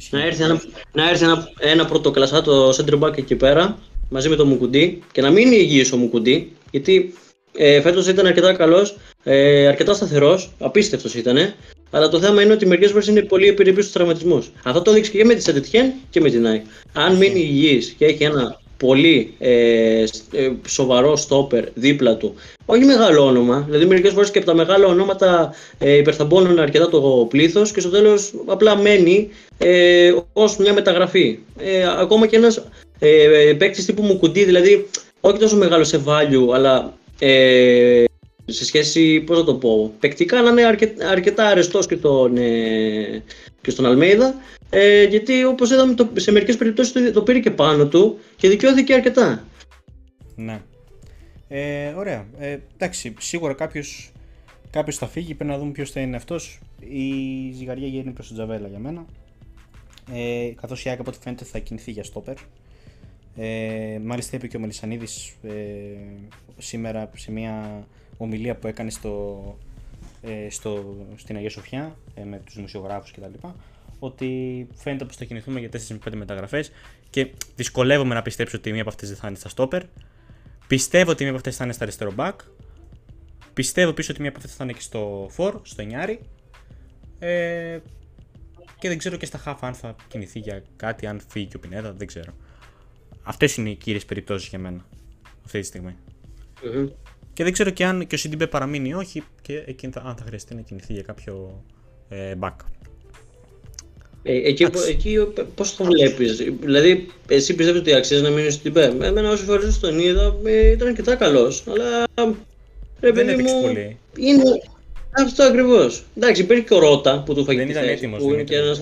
Να έρθει, ένα, να έρθει ένα, ένα πρωτοκλασσάτο center back εκεί πέρα μαζί με τον Μουκουντή και να μείνει υγιής ο Μουκουντή γιατί ε, Φέτος ήταν αρκετά καλός, ε, αρκετά σταθερός, απίστευτος ήταν. Αλλά το θέμα είναι ότι μερικές φορές είναι πολύ επιρρεπή στους τραυματισμούς. Αυτό το έδειξε και με τη Σεντετιέν και με την ΑΕΚ. Αν μείνει υγιής και έχει ένα πολύ ε, ε, σοβαρό στόπερ δίπλα του, όχι μεγάλο όνομα, δηλαδή μερικές φορές και από τα μεγάλα ονόματα ε, υπερθαμπώνουν αρκετά το πλήθος και στο τέλος απλά μένει ε, ως μια μεταγραφή. Ε, ακόμα και ένας ε, παίκτης τύπου μου κουντί, δηλαδή όχι τόσο μεγάλο σε value, αλλά ε, σε σχέση, πώς να το πω, παικτικά να είναι αρκετά, αρκετά αρεστός και, τον, ε, και στον Αλμέιδα, ε, γιατί όπως είδαμε το, σε μερικές περιπτώσεις το, το πήρε και πάνω του και δικαιώθηκε αρκετά. Ναι. Ε, ωραία. Ε, εντάξει, σίγουρα κάποιος κάποιος θα φύγει, πρέπει να δούμε ποιος θα είναι αυτός. Η ζυγαριά γίνει προς τον Τζαβέλα για μένα. Ε, Καθώς η Άκα από ό,τι φαίνεται θα κινηθεί για στόπερ. Ε, μάλιστα είπε και ο Μελισανίδης ε, σήμερα σε μια ομιλία που έκανε στο, ε, στο, στην Αγία Σοφιά ε, με τους δημοσιογράφους κτλ. Ότι φαίνεται πως θα κινηθούμε για 4 με 5 μεταγραφές και δυσκολεύομαι να πιστέψω ότι μία από αυτές δεν θα είναι στα στόπερ. Πιστεύω ότι μία από αυτές θα είναι στα αριστερό back. Πιστεύω επίσης ότι μία από αυτές θα είναι και στο 4, στο 9. Ε, και δεν ξέρω και στα half αν θα κινηθεί για κάτι, αν φύγει και ο Πινέδα, δεν ξέρω. Αυτές είναι οι κύριες περιπτώσεις για μένα αυτή τη στιγμη Και δεν ξέρω και αν και ο Σιντιμπέ παραμείνει ή όχι και εκείνη θα, αν θα χρειαστεί να κινηθεί για κάποιο ε, back. Ε, εκεί, εκεί πώς το βλέπεις, δηλαδή εσύ πιστεύεις ότι αξίζει να μείνει στην ΠΕ. Εμένα όσες φορές τον είδα ε, ήταν αρκετά καλός, αλλά ρε, δεν έπαιξε μου, πολύ. Είναι αυτό ακριβώς. Εντάξει υπήρχε και ο Ρότα που του φάγει δεν ήταν έτοιμος, δεν, ήταν. Ένας...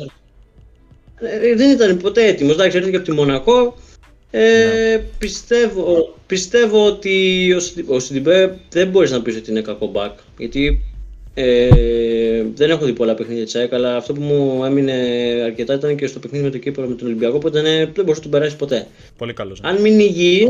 Ε, δεν ήταν ποτέ έτοιμος, εντάξει έρθει και από τη Μονακό, ε, ναι. πιστεύω, πιστεύω ότι ο, ο Σιντιμπέ δεν μπορείς να πεις ότι είναι κακό back. Γιατί ε, δεν έχω δει πολλά παιχνίδια τσέκ, αλλά αυτό που μου έμεινε αρκετά ήταν και στο παιχνίδι με το Κύπρο με τον Ολυμπιακό, που δεν μπορούσε να τον περάσει ποτέ. Πολύ καλός. Αν μείνει υγιή,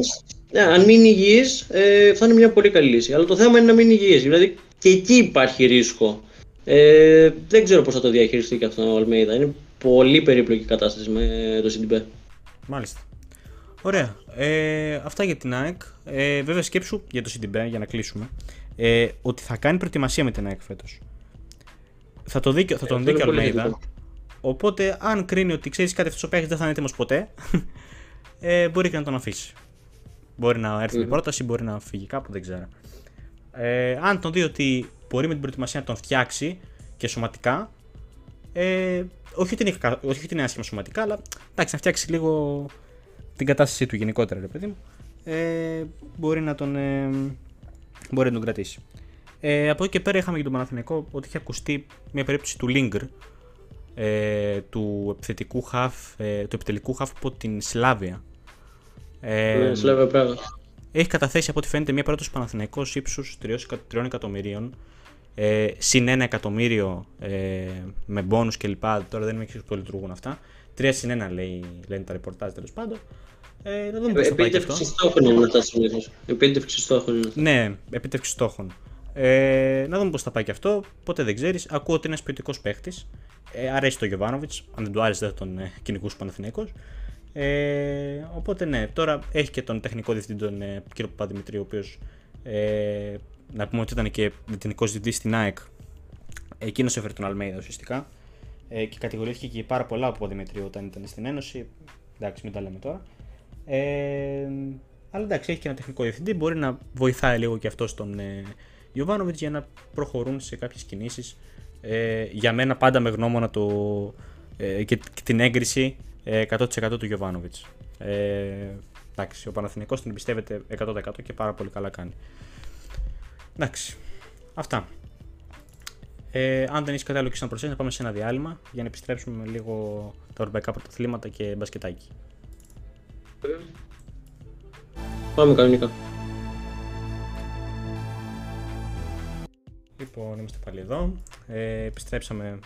ναι, αν μείνει υγιής, ε, θα είναι μια πολύ καλή λύση. Αλλά το θέμα είναι να μείνει υγιή. Δηλαδή και εκεί υπάρχει ρίσκο. Ε, δεν ξέρω πώς θα το διαχειριστεί και αυτό ο Αλμέιδα. Είναι πολύ περίπλοκη κατάσταση με το Σιντιμπέ. Μάλιστα. Ωραία. Ε, αυτά για την ΑΕΚ. Ε, βέβαια, σκέψου για το CDB για να κλείσουμε. Ε, ότι θα κάνει προετοιμασία με την ΑΕΚ φέτος. Θα, το δει, θα τον ε, δει και ο Αλμέιδα. Οπότε, αν κρίνει ότι ξέρεις κάτι αυτός ο παίχτη δεν θα είναι έτοιμος ποτέ, ε, μπορεί και να τον αφήσει. Μπορεί να έρθει με πρόταση, μπορεί να φύγει κάπου, δεν ξέρω. Ε, αν τον δει ότι μπορεί με την προετοιμασία να τον φτιάξει και σωματικά, ε, όχι, ότι είναι, όχι ότι είναι άσχημα σωματικά, αλλά εντάξει, να φτιάξει λίγο την κατάστασή του γενικότερα, ρε παιδί μου, ε, μπορεί, να τον, ε, μπορεί να τον κρατήσει. Ε, από εκεί και πέρα είχαμε και τον Παναθηναϊκό ότι είχε ακουστεί μια περίπτωση του Λίγκρ, ε, του επιθετικού half, ε, του επιτελικού half από την Σλάβια. Ε, ναι, Σλάβια πράγμα. Έχει καταθέσει από ό,τι φαίνεται μια πρόταση Παναθηναϊκός ύψους 3 εκατομμυρίων ε, συν 1 εκατομμύριο ε, με μπόνους κλπ. Τώρα δεν είμαι εξής που λειτουργούν αυτά. 3 συν 1 λέει, λένε τα ρεπορτάζ τέλος πάντων. Ε, να δούμε πώς θα πάει και αυτό. στόχων είναι μετά συνήθως. Επίτευξη στόχων είναι. Ναι, επίτευξη στόχων. Ε, να δούμε πώς θα πάει και αυτό. Ποτέ δεν ξέρεις. Ακούω ότι είναι ένας ποιοτικός παίχτης. Ε, αρέσει το Γιωβάνοβιτς. Αν δεν του άρεσε, δεν θα τον ε, κυνηγούσε Παναθηναϊκός. Ε, οπότε ναι, τώρα έχει και τον τεχνικό διευθυντή τον ε, κύριο Παπαδημητρίου, ο οποίος ε, να πούμε ότι ήταν και διευθυντικό διευθυντή στην ΑΕΚ. Εκείνος έφερε τον Αλμέιδα ουσιαστικά ε, και κατηγορήθηκε και πάρα πολλά από Δημητρίου όταν ήταν στην Ένωση. Εντάξει, μην τα λέμε τώρα. Ε, αλλά εντάξει, έχει και ένα τεχνικό διευθυντή. Μπορεί να βοηθάει λίγο και αυτό τον ε, για να προχωρούν σε κάποιες κινήσεις. Ε, για μένα πάντα με γνώμονα το, ε, και, την έγκριση 100% ε, του Γιωβάνοβιτ. Ε, εντάξει, ο Παναθηναϊκός την εμπιστεύεται 100% και πάρα πολύ καλά κάνει. Εντάξει, αυτά. Ε, αν δεν έχεις κάτι άλλο και να προσθέσεις, να πάμε σε ένα διάλειμμα για να επιστρέψουμε με λίγο τα ευρωπαϊκά πρωταθλήματα και μπασκετάκι. Πάμε κανονικά. Λοιπόν, είμαστε πάλι εδώ. Ε, επιστρέψαμε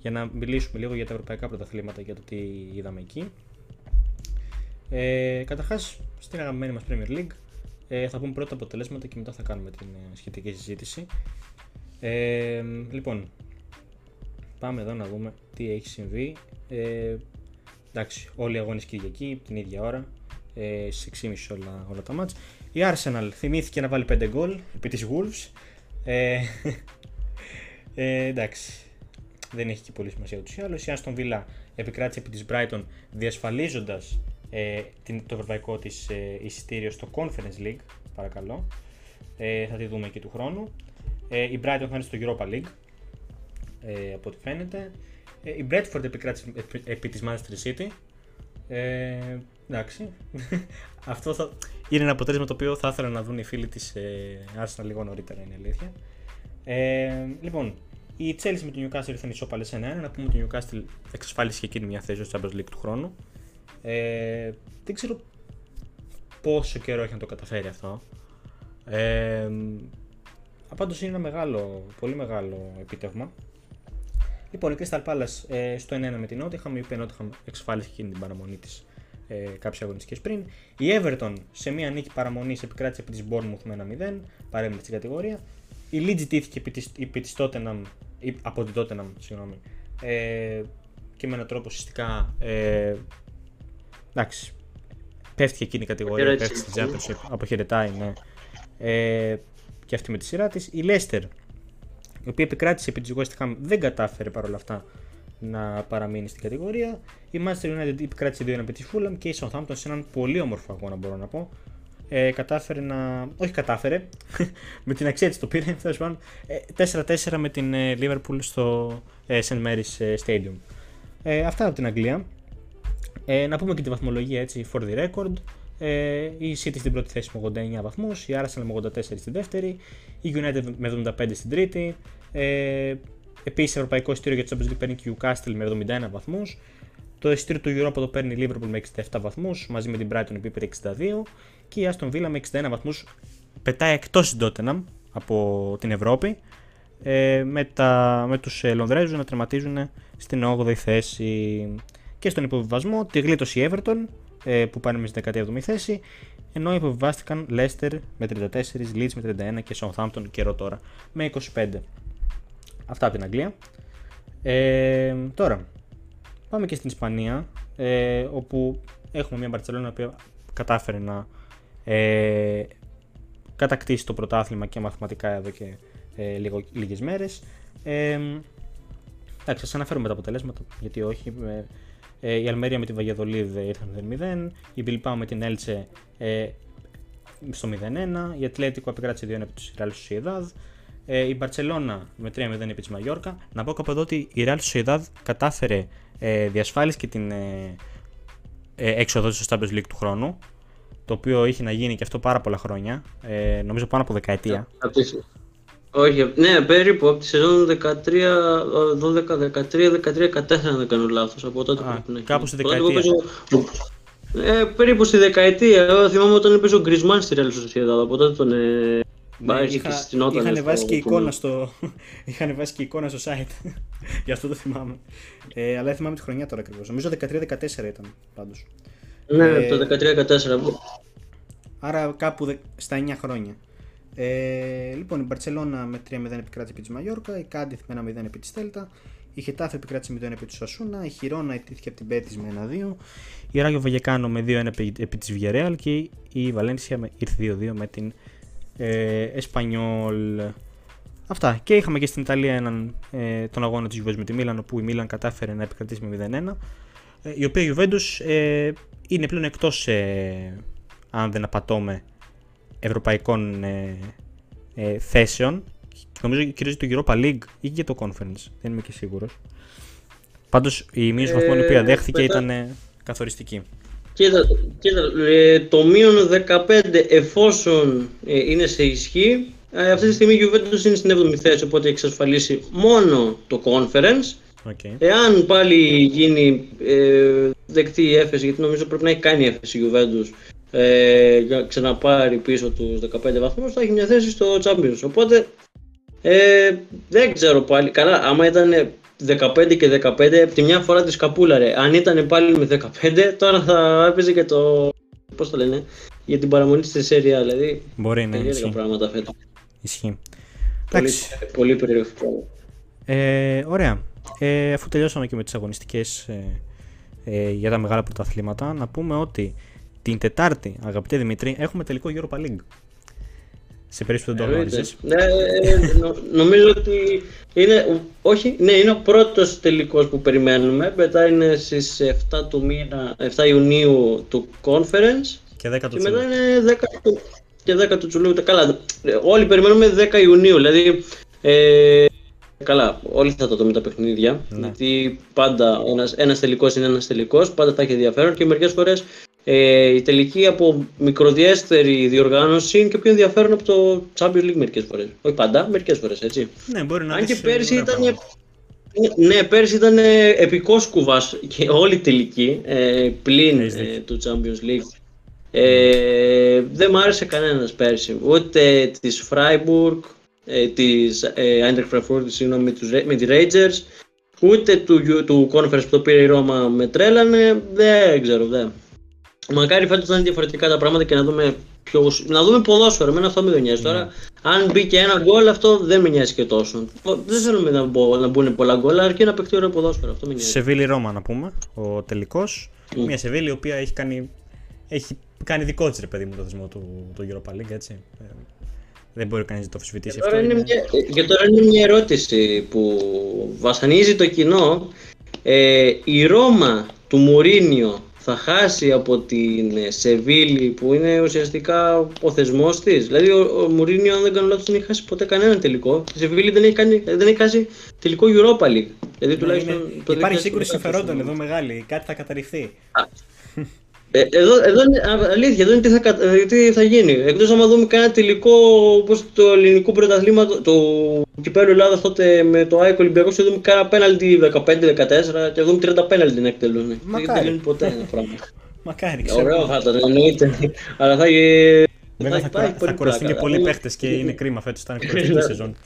για να μιλήσουμε λίγο για τα ευρωπαϊκά πρωταθλήματα για το τι είδαμε εκεί. Ε, Καταρχάς, στην αγαπημένη μας Premier League ε, θα πούμε πρώτα αποτελέσματα και μετά θα κάνουμε την ε, σχετική συζήτηση. Ε, λοιπόν, πάμε εδώ να δούμε τι έχει συμβεί. Ε, εντάξει, όλοι οι αγώνες Κυριακή, την ίδια ώρα, ε, στις 6.30 όλα, όλα τα μάτς. Η Arsenal θυμήθηκε να βάλει 5 γκολ επί της Wolves. Ε, ε, εντάξει, δεν έχει και πολύ σημασία ούτως ή άλλως. Η Aston Villa επικράτησε επί της Brighton διασφαλίζοντας ε, το ευρωπαϊκό της ε, εισιτήριο στο Conference League, παρακαλώ. Ε, θα τη δούμε και του χρόνου. Ε, η Brighton θα είναι στο Europa League, ε, από ό,τι φαίνεται. Ε, η Bradford επικράτησε επί της Manchester City. Ε, Εντάξει. Αυτό θα... είναι ένα αποτέλεσμα το οποίο θα ήθελα να δουν οι φίλοι της ε, Arsenal λίγο νωρίτερα, είναι αλήθεια. Ε, λοιπόν, η Chelsea με το Newcastle ήρθαν ισόπαλε 1-1. Να πούμε ότι το Newcastle εξασφάλισε και εκείνη μια θέση στο Champions League του χρόνου. Ε, δεν ξέρω πόσο καιρό έχει να το καταφέρει αυτό. Ε, Απάντως είναι ένα μεγάλο, πολύ μεγάλο επίτευγμα. Λοιπόν, η Crystal Palace ε, στο 1-1 με την Nottingham, η οποία Nottingham εξασφάλισε εκείνη την παραμονή της ε, κάποιες αγωνιστικές πριν. Η Everton σε μία νίκη παραμονής επικράτησε επί της Bournemouth με 1-0, παρέμεινε στην κατηγορία. Η Leeds τήθηκε επί της, επί της Tottenham, από την Tottenham, συγγνώμη, ε, και με έναν τρόπο ουσιαστικά. Ε, εντάξει, πέφτει εκείνη η κατηγορία, πέφτει στην Championship, αποχαιρετάει, ναι. Ε, και αυτή με τη σειρά της. Η Leicester, η οποία επικράτησε επί τη West Ham, δεν κατάφερε παρόλα αυτά να παραμείνει στην κατηγορία. Η Manchester United επικράτησε 2-1 επί της Fulham και η Southampton σε έναν πολύ όμορφο αγώνα, μπορώ να πω. Ε, κατάφερε να. Όχι, κατάφερε. με την αξία της το πήρε. 4-4 με την ε, Liverpool στο ε, St. Mary's ε, Stadium. Ε, αυτά από την Αγγλία. Ε, να πούμε και τη βαθμολογία έτσι for the record. Ε, η City στην πρώτη θέση με 89 βαθμούς, η Arsenal με 84 στην δεύτερη, η United με 75 στην τρίτη. Ε, Επίσης, ευρωπαϊκό ειστήριο για το Champions League παίρνει και η Newcastle με 71 βαθμούς. Το ειστήριο του Europa το παίρνει η Liverpool με 67 βαθμούς, μαζί με την Brighton που πήρε 62. Και η Aston Villa με 61 βαθμούς πετάει εκτός την Tottenham από την Ευρώπη. Ε, με, τα, με τους ε, Λονδρέζους να τερματίζουν στην 8η θέση και στον υποβιβασμό τη γλίτωσε η Everton ε, που πάνε με στην 17η θέση, ενώ υποβιβάστηκαν Leicester με 34, Leeds με 31 και Southampton καιρό τώρα με 25. Αυτά από την Αγγλία. Ε, τώρα, πάμε και στην Ισπανία, ε, όπου έχουμε μια Μπαρτσελόνα που κατάφερε να ε, κατακτήσει το πρωτάθλημα και μαθηματικά εδώ και ε, λίγο, λίγες μέρες. Ε, εντάξει, σας αναφέρουμε τα αποτελέσματα, γιατί όχι. Ε, ε, η Αλμερία με τη Βαγιαδολίδ ήρθαν 0-0. Η Μπιλπάου με την Έλτσε ε, στο 0-1. Η Ατλέτικο επικράτησε 2-1 επί του Ρεάλ Σοσιεδάδ. Ε, η Μπαρσελόνα με 3-0 επί της Μαγιόρκα. Να πω κάπου εδώ ότι η Ρεάλ Σοσιεδάδ κατάφερε, ε, διασφάλισε και την ε, ε, έξοδο στο Champions League του χρόνου. Το οποίο είχε να γίνει και αυτό πάρα πολλά χρόνια. Ε, νομίζω πάνω από δεκαετία. Όχι, ναι, περίπου από τη σεζόν 13, 12, 13, 13, 14, αν δεν κάνω λάθος, από τότε Α, που Κάπου στη δεκαετία. Παίζω, ε, περίπου στη δεκαετία, εγώ θυμάμαι όταν έπαιζε ο Γκρισμάν στη Real Sociedad, από τότε τον ε, ναι, είχα, είχαν βάσει και εικόνα στο, είχαν βάσει και εικόνα στο site, γι' αυτό το θυμάμαι. Ε, αλλά δεν θυμάμαι τη χρονιά τώρα ακριβώς, νομίζω 13-14 ήταν πάντως. Ναι, ε, το 13-14. Άρα κάπου στα 9 χρόνια. Ε, λοιπόν, η Μπαρσελόνα με 3-0 επικράτησε επί της Μαγιόρκα, η Κάντιθ με 1-0 επί της Τέλτα, η Χετάφ επικράτησε με 2-1 επί του Σασούνα, η Χιρόνα ετήθηκε από την Πέτης με 1-2, η Ράγιο Βαγεκάνο με 2-1 επί της Βιαρεάλ και η Βαλένσια ήρθε 2-2 με την ε, Εσπανιόλ. Αυτά. Και είχαμε και στην Ιταλία έναν, ε, τον αγώνα της Juventus με τη Μίλαν, όπου η Μίλαν κατάφερε να επικρατήσει με 0-1. Ε, η οποία η Juventus ε, είναι πλέον εκτός, ε, αν δεν απατώμε, ευρωπαϊκών ε, ε, θέσεων. Νομίζω κυρίω το Europa League ή και το Conference. Δεν είμαι και σίγουρος. Πάντως η μείωση βαθμών η οποία ε, δέχθηκε ήταν καθοριστική. Κοίτα, κοίτα ε, το μείον 15 εφόσον είναι σε ισχύ, αυτή τη στιγμή η Juventus είναι στην 7η θέση, οπότε έχει εξασφαλίσει μόνο το conference. Okay. Εάν πάλι γίνει ε, δεκτή η έφεση, γιατί νομίζω πρέπει να έχει κάνει έφεση η Juventus ε, για να ξαναπάρει πίσω τους 15 βαθμούς θα έχει μια θέση στο Champions. Οπότε ε, δεν ξέρω πάλι. Καλά, άμα ήταν 15 και 15, τη μια φορά της σκαπούλαρε. Αν ήταν πάλι με 15, τώρα θα έπαιζε και το. Πώς το λένε, για την παραμονή στη Σέρια. Δηλαδή. Μπορεί να είναι. πράγματα φέτος. Ισχύει. Πολύ, πολύ περίεργο. Ε, ωραία. Ε, αφού τελειώσαμε και με τις αγωνιστικές ε, ε, για τα μεγάλα πρωταθλήματα, να πούμε ότι την Τετάρτη, αγαπητέ Δημήτρη, έχουμε τελικό Europa League. Σε περίπτωση που δεν το γνώριζες. Ναι, ε, νο, νομίζω ότι είναι, όχι, ναι, είναι ο πρώτος τελικός που περιμένουμε. Μετά είναι στις 7, του μήνα, 7 Ιουνίου του Conference. Και 10 του Και μετά είναι 10 του, και 10 του Τσουλού. Καλά, όλοι περιμένουμε 10 Ιουνίου. Δηλαδή, ε, Καλά, όλοι θα το δούμε τα παιχνίδια. Ναι. Γιατί πάντα ένας ένας τελικός είναι ένας τελικός, πάντα θα έχει ενδιαφέρον και μερικές φορές ε, η τελική από μικροδιέστερη διοργάνωση είναι και πιο ενδιαφέρον από το Champions League μερικές φορές. Όχι πάντα, μερικές φορές έτσι. Ναι, μπορεί να Αν και πέρσι ήταν. Ναι, πέρσι ήταν επικός κουβάς και όλη η τελική ε, πλην ε, του Champions League. Ε, δεν μου άρεσε κανένας πέρσι, ούτε της Freiburg, ε, της ε, Eintracht Frankfurt με, τους, με τη Rangers, ούτε του, του Conference που το πήρε η Ρώμα με τρέλανε, δεν ξέρω, δεν. Μακάρι φέτος να είναι διαφορετικά τα πράγματα και να δούμε πιο, να δούμε ποδόσφαιρο, εμένα αυτό με δεν νοιάζει. Τώρα, αν μπήκε ένα γκολ, αυτό δεν με νοιάζει και τόσο. Δεν θέλουμε να, μπω, να μπουν πολλά γκολ, αρκεί να παιχτεί ωραίο ποδόσφαιρο. Αυτό με νοιάζει. Σεβίλη Ρώμα να πούμε, ο τελικός. Mm. Μια Σεβίλη η οποία έχει κάνει, έχει κάνει δικό της ρε παιδί μου το θεσμό του, του Europa League, έτσι. Ε, δεν μπορεί κανείς να το αμφισβητήσει αυτό. Είναι μια, και τώρα είναι μια ερώτηση που βασανίζει το κοινό. Ε, η Ρώμα του Μουρίνιο θα χάσει από την Σεβίλη που είναι ουσιαστικά ο θεσμός της. Δηλαδή, ο, ο Μουρίνιο, αν δεν κάνω λάθος, δεν έχει χάσει ποτέ κανέναν τελικό. Η Σεβίλη δεν έχει, κάνει, δεν έχει χάσει τελικό Europa League. Δηλαδή, ναι, τουλάχιστον. Είναι, το υπάρχει σύγκρουση συμφερόντων εδώ μεγάλη. Κάτι θα καταρριφθεί. Ε, εδώ, εδώ αλήθεια, εδώ είναι τι θα, τι θα γίνει. Εκτός άμα δούμε κανένα τελικό όπως το ελληνικό πρωταθλήμα, το κυπέλο Ελλάδα τότε με το ΑΕΚ Ολυμπιακός, και δούμε κανένα πέναλτι 15-14 και δούμε 30 πέναλτι να εκτελούν. Μακάρι. Δεν γίνει ποτέ ένα πράγμα. Μακάρι, ξέρω. Ωραίο θα ήταν, εννοείται. Αλλά θα, Βέβαια θα, θα, θα κουραστούν και πολλοί παίχτες και είναι κρίμα φέτος. Ήταν η σεζόν.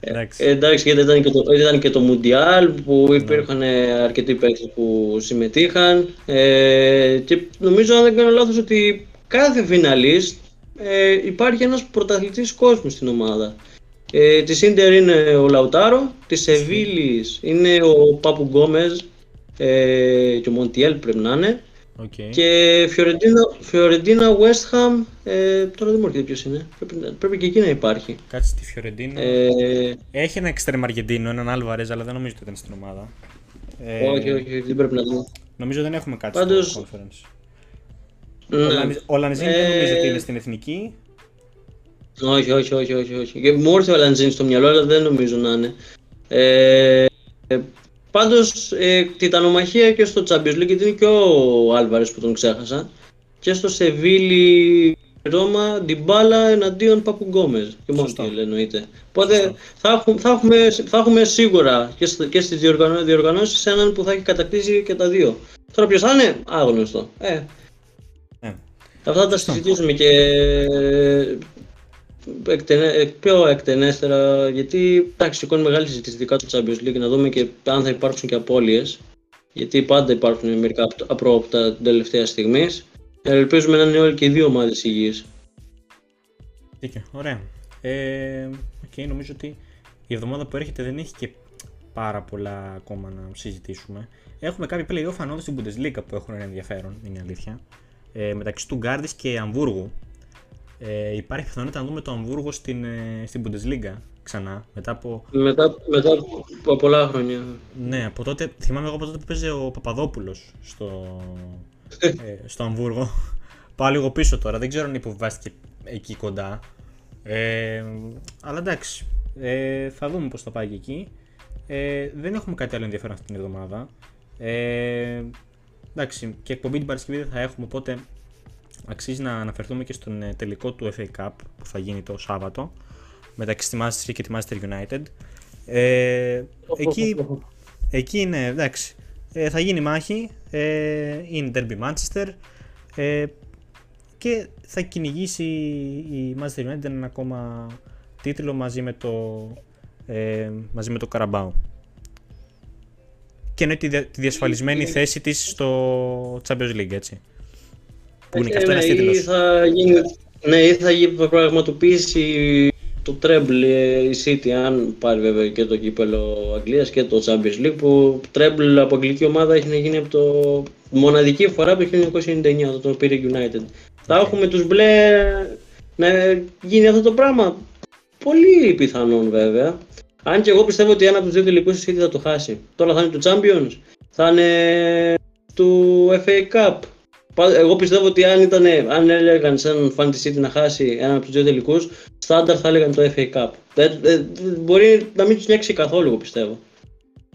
Εντάξει. Ε, εντάξει, γιατί ήταν και, το, ήταν και το Μουντιάλ που ναι. υπήρχαν ναι. αρκετοί παίκτες που συμμετείχαν ε, και νομίζω αν δεν κάνω λάθος ότι κάθε φιναλίστ ε, υπάρχει ένας πρωταθλητής κόσμου στην ομάδα. Ε, τη Ίντερ είναι ο Λαουτάρο, της Σεβίλης είναι ο Πάπου Γκόμεζ ε, και ο Μοντιέλ πρέπει να είναι. Okay. Και Φιωρεντίνα, West Ham, ε, τώρα δεν μου έρχεται ποιος είναι. Πρέπει, πρέπει και εκεί να υπάρχει. Κάτσε στη Φιωρεντίνα. Ε... Έχει ένα εξτρέμ Αργεντίνο, έναν Άλβαρες, αλλά δεν νομίζω ότι ήταν στην ομάδα. Ε... Όχι, όχι, δεν πρέπει να δούμε. Νομίζω δεν έχουμε κάτι Πάντως... στο conference. Ναι. Ο Λανζίνη ε... δεν νομίζω ότι είναι στην εθνική. Όχι, όχι, όχι, όχι. όχι. Και μου ήρθε ο Λανζίνη στο μυαλό, αλλά δεν νομίζω να είναι. Ε, Πάντως ε, τιτανομαχία και στο Champions League γιατί είναι και ο Άλβαρες που τον ξέχασα. Και στο Σεβίλη Ρώμα Ντιμπάλα εναντίον Παπου Γκόμεζ. Και μόνος τι εννοείται. Οπότε θα έχουμε, θα, έχουμε, θα έχουμε σίγουρα και, και στις διοργανώσεις έναν που θα έχει κατακτήσει και τα δύο. Τώρα ποιος θα είναι, άγνωστο. Ε. Ε. Αυτά θα τα συζητήσουμε και εκτενέ, πιο εκτενέστερα, γιατί εντάξει, σηκώνει μεγάλη συζήτηση δικά του Champions League να δούμε και αν θα υπάρξουν και απώλειες. Γιατί πάντα υπάρχουν μερικά απρόοπτα την τελευταία στιγμή. Ελπίζουμε να είναι όλοι και οι δύο ομάδες υγιείς. Δίκιο, ωραία. Ε, okay, νομίζω ότι η εβδομάδα που έρχεται δεν έχει και πάρα πολλά ακόμα να συζητήσουμε. Έχουμε κάποια playoff ανώδη στην Bundesliga που έχουν ενδιαφέρον, είναι η αλήθεια. Ε, μεταξύ του Γκάρδη και Αμβούργου ε, υπάρχει πιθανότητα να δούμε το Αμβούργο στην, ε, στην Bundesliga ξανά. Μετά από... Μετά, μετά από πολλά χρόνια. Ναι, από τότε, θυμάμαι εγώ από τότε που παίζει ο Παπαδόπουλος στο, ε, στο Αμβούργο. Πάω λίγο πίσω τώρα, δεν ξέρω αν υποβιβάστηκε εκεί κοντά. Ε, αλλά εντάξει, ε, θα δούμε πώς θα πάει και εκεί. Ε, δεν έχουμε κάτι άλλο ενδιαφέρον αυτή την εβδομάδα. Ε, εντάξει, και εκπομπή την Παρασκευή δεν θα έχουμε, οπότε αξίζει να αναφερθούμε και στον ε, τελικό του FA Cup που θα γίνει το Σάββατο μεταξύ τη Manchester και τη Manchester United. Ε, εκεί, εκεί είναι, εντάξει, ε, θα γίνει μάχη, ε, είναι Derby Manchester ε, και θα κυνηγήσει η Manchester United ένα ακόμα τίτλο μαζί με το, ε, μαζί με το Carabao. Και εννοεί τη, διασφαλισμένη θέση της στο Champions League, έτσι. Που είναι και αυτό ένας τίτλος. Ναι, ή θα πραγματοποιήσει το treble η City, αν πάρει βέβαια και το κύπελο Αγγλίας και το Champions League. Που treble από αγγλική ομάδα έχει γίνει από το μοναδική φορά από το 1999 όταν το πήρε United. Θα έχουμε τους μπλε να γίνει αυτό το πράγμα. Πολύ πιθανόν βέβαια. Αν και εγώ πιστεύω ότι ένα από τους δύο τελικούς η City θα το χάσει. Τώρα θα είναι του Champions, θα είναι του FA Cup. Εγώ πιστεύω ότι αν, ήταν, αν έλεγαν σαν Fan City να χάσει ένα από τους δύο τελικούς, στάνταρ θα έλεγαν το FA Cup. Δεν, μπορεί να μην τους νιάξει καθόλου, εγώ πιστεύω.